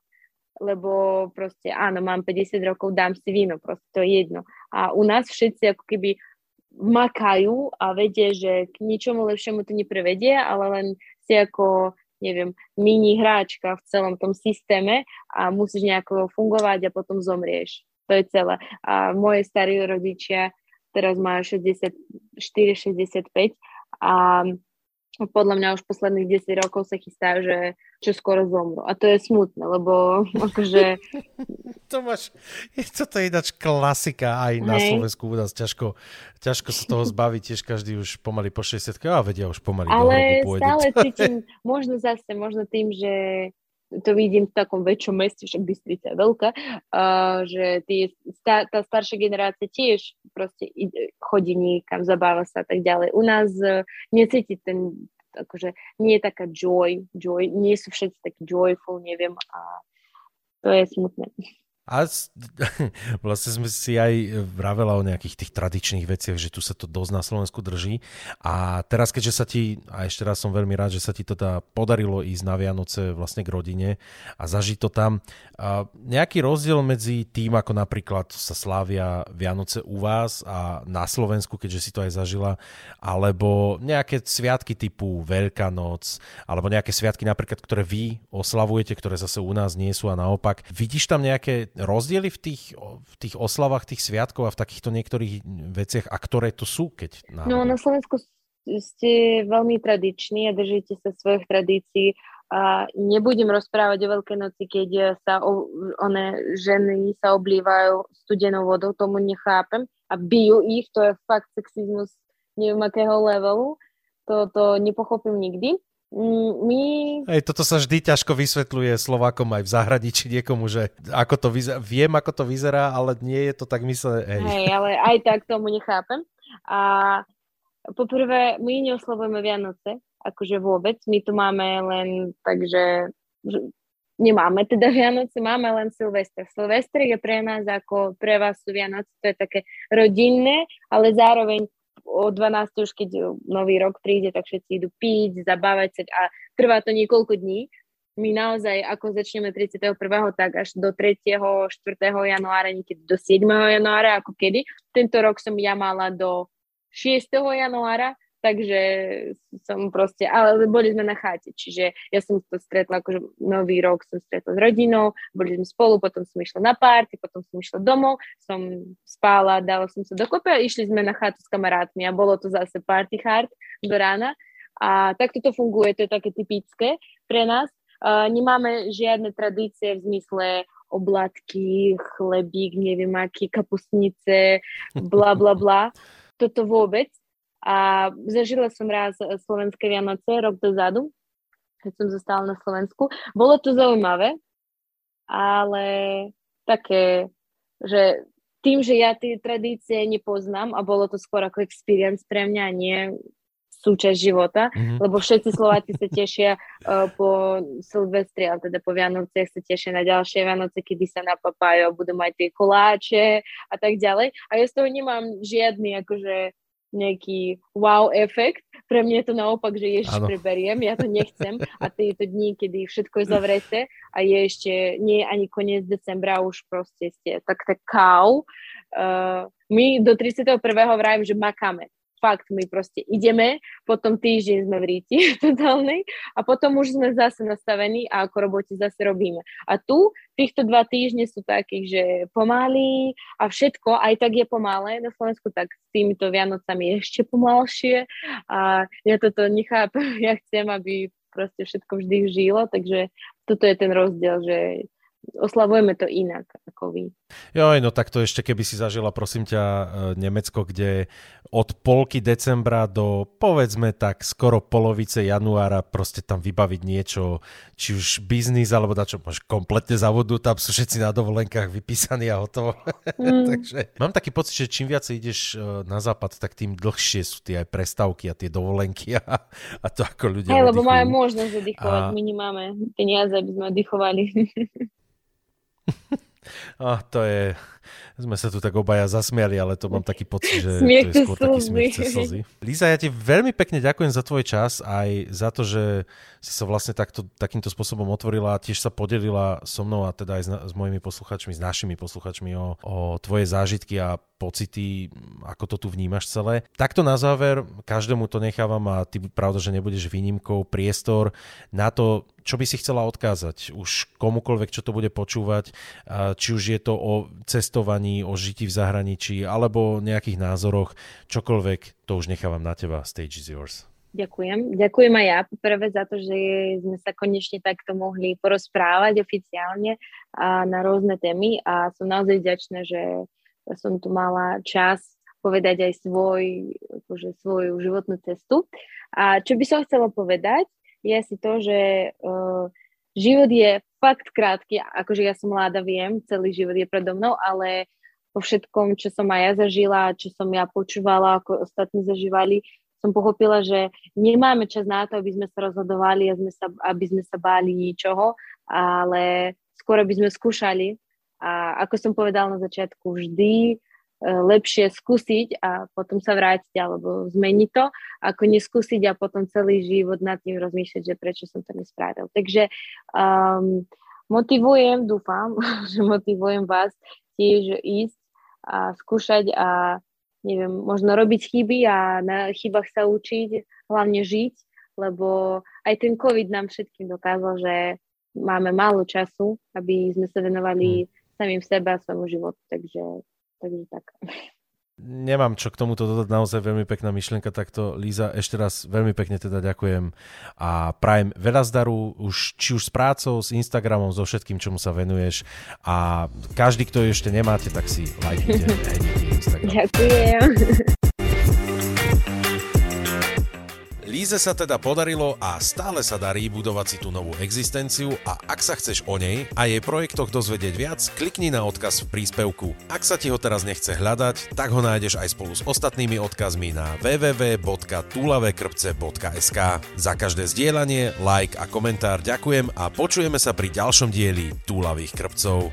lebo proste áno, mám 50 rokov, dám si víno, proste to je jedno. A u nás všetci ako keby makajú a vedie, že k ničomu lepšiemu to neprevedie, ale len si ako neviem, mini hráčka v celom tom systéme a musíš nejako fungovať a potom zomrieš. To je celé. A moje starí rodičia teraz majú 64-65 a podľa mňa už posledných 10 rokov sa chystajú, že čo skoro zomru. A to je smutné, lebo akože... to máš, je toto ináč klasika aj na Hej. Slovensku u nás. Ťažko, ťažko sa toho zbaviť, tiež každý už pomaly po 60 a vedia už pomaly Ale stále cítim, možno zase, možno tým, že to vidím v takom väčšom meste, však Bystrica je veľká, uh, že tí, tá, tá staršia generácia tiež proste ide, chodí niekam, zabáva sa a tak ďalej. U nás uh, necíti ten, akože nie je taká joy, joy, nie sú všetci takí joyful, neviem, a to je smutné. A vlastne sme si aj vravela o nejakých tých tradičných veciach, že tu sa to dosť na Slovensku drží. A teraz, keďže sa ti, a ešte raz som veľmi rád, že sa ti to teda podarilo ísť na Vianoce vlastne k rodine a zažiť to tam. A nejaký rozdiel medzi tým, ako napríklad sa slávia Vianoce u vás a na Slovensku, keďže si to aj zažila, alebo nejaké sviatky typu Veľká noc, alebo nejaké sviatky napríklad, ktoré vy oslavujete, ktoré zase u nás nie sú a naopak. Vidíš tam nejaké rozdiely v tých, v tých oslavách tých sviatkov a v takýchto niektorých veciach a ktoré to sú? Keď náhodou? No na Slovensku ste veľmi tradiční a držíte sa svojich tradícií a nebudem rozprávať o Veľkej noci, keď sa o, one ženy sa oblívajú studenou vodou, tomu nechápem a bijú ich, to je fakt sexizmus neviem akého levelu, to, to nepochopím nikdy. Mm, my... Hej, toto sa vždy ťažko vysvetľuje Slovákom aj v zahraničí niekomu, že ako to vyzerá, viem, ako to vyzerá, ale nie je to tak myslené. Hej. Hej, ale aj tak tomu nechápem. A poprvé, my neoslovujeme Vianoce, akože vôbec. My tu máme len takže nemáme teda Vianoce, máme len Silvestre. Silvestre je pre nás ako pre vás sú Vianoce, to je také rodinné, ale zároveň o 12. už keď nový rok príde, tak všetci idú piť, zabávať sa a trvá to niekoľko dní. My naozaj, ako začneme 31., tak až do 3., 4. januára, niekedy do 7. januára, ako kedy. Tento rok som ja mala do 6. januára, takže som proste, ale boli sme na cháte, čiže ja som to stretla, akože nový rok som stretla s rodinou, boli sme spolu, potom som išla na párty, potom som išla domov, som spála, dala som sa dokopy a išli sme na chátu s kamarátmi a bolo to zase party hard do rána a takto to funguje, to je také typické pre nás. Uh, nemáme žiadne tradície v zmysle oblatky, chlebík, neviem aký, kapustnice, bla bla bla. Toto vôbec. A zažila som raz slovenské Vianoce rok dozadu, keď som zostala na Slovensku. Bolo to zaujímavé, ale také, že tým, že ja tie tradície nepoznám a bolo to skôr ako experience pre mňa, nie súčasť života, mm-hmm. lebo všetci Slováci sa tešia uh, po Silvestri, ale teda po Vianociach sa tešia na ďalšie Vianoce, kedy sa napapájú a budú mať tie koláče a tak ďalej. A ja z toho nemám žiadny akože nejaký wow efekt. Pre mňa je to naopak, že ježiš ano. preberiem, ja to nechcem a tieto dní, kedy všetko je zavreté a je ešte, nie je ani koniec decembra, už proste ste tak tak kau. Uh, my do 31. vravím, že makáme fakt my proste ideme, potom týždeň sme v ríti totálnej a potom už sme zase nastavení a ako robote zase robíme. A tu týchto dva týždne sú takí, že pomalí a všetko, aj tak je pomalé na Slovensku, tak s týmito Vianocami ešte pomalšie a ja toto nechápem, ja chcem, aby proste všetko vždy žilo, takže toto je ten rozdiel, že oslavujeme to inak ako vy. Joj, no tak to ešte keby si zažila, prosím ťa, e, Nemecko, kde od polky decembra do povedzme tak skoro polovice januára proste tam vybaviť niečo, či už biznis alebo čo, máš kompletne zavodu, tam sú všetci na dovolenkách vypísaní a hotovo. Mm. Takže mám taký pocit, že čím viac ideš e, na západ, tak tým dlhšie sú tie aj prestávky a tie dovolenky a, a to ako ľudia Hey, lebo máme možnosť oddychovať, a... my nemáme peniaze, aby sme oddychovali. A to je, sme sa tu tak obaja zasmiali, ale to mám taký pocit, že smiech to je skôr taký smiech cez slzy. Líza, ja ti veľmi pekne ďakujem za tvoj čas, aj za to, že si sa vlastne takto, takýmto spôsobom otvorila a tiež sa podelila so mnou a teda aj s, s mojimi posluchačmi, s našimi posluchačmi o, o tvoje zážitky a pocity, ako to tu vnímaš celé. Takto na záver, každému to nechávam a ty pravda, že nebudeš výnimkou, priestor na to, čo by si chcela odkázať už komukoľvek, čo to bude počúvať, či už je to o cestovaní, o žití v zahraničí, alebo nejakých názoroch, čokoľvek, to už nechávam na teba. Stage is yours. Ďakujem. Ďakujem aj ja poprvé za to, že sme sa konečne takto mohli porozprávať oficiálne a na rôzne témy a som naozaj vďačná, že som tu mala čas povedať aj svoj, akože svoju životnú cestu. A čo by som chcela povedať, je asi to, že uh, život je fakt krátky, akože ja som mladá, viem, celý život je predo mnou, ale po všetkom, čo som aj ja zažila, čo som ja počúvala, ako ostatní zažívali, som pochopila, že nemáme čas na to, aby sme sa rozhodovali a sme sa, aby sme sa báli ničoho, ale skôr by sme skúšali. A ako som povedal na začiatku, vždy lepšie skúsiť a potom sa vrátiť alebo zmeniť to, ako neskúsiť a potom celý život nad tým rozmýšľať, že prečo som to nespravil. Takže um, motivujem, dúfam, že motivujem vás tiež ísť a skúšať a neviem, možno robiť chyby a na chybách sa učiť, hlavne žiť, lebo aj ten COVID nám všetkým dokázal, že máme málo času, aby sme sa venovali hmm. samým sebe a svojmu životu. Takže Takže tak. Nemám čo k tomuto dodať, naozaj veľmi pekná myšlienka takto. Líza, ešte raz veľmi pekne teda ďakujem a prajem veľa zdaru, už, či už s prácou, s Instagramom, so všetkým, čomu sa venuješ a každý, kto ešte nemáte, tak si lajknite Instagram. Ďakujem. Líze sa teda podarilo a stále sa darí budovať si tú novú existenciu a ak sa chceš o nej a jej projektoch dozvedieť viac, klikni na odkaz v príspevku. Ak sa ti ho teraz nechce hľadať, tak ho nájdeš aj spolu s ostatnými odkazmi na www.tulavekrpce.sk. Za každé zdieľanie, like a komentár ďakujem a počujeme sa pri ďalšom dieli Túlavých krpcov.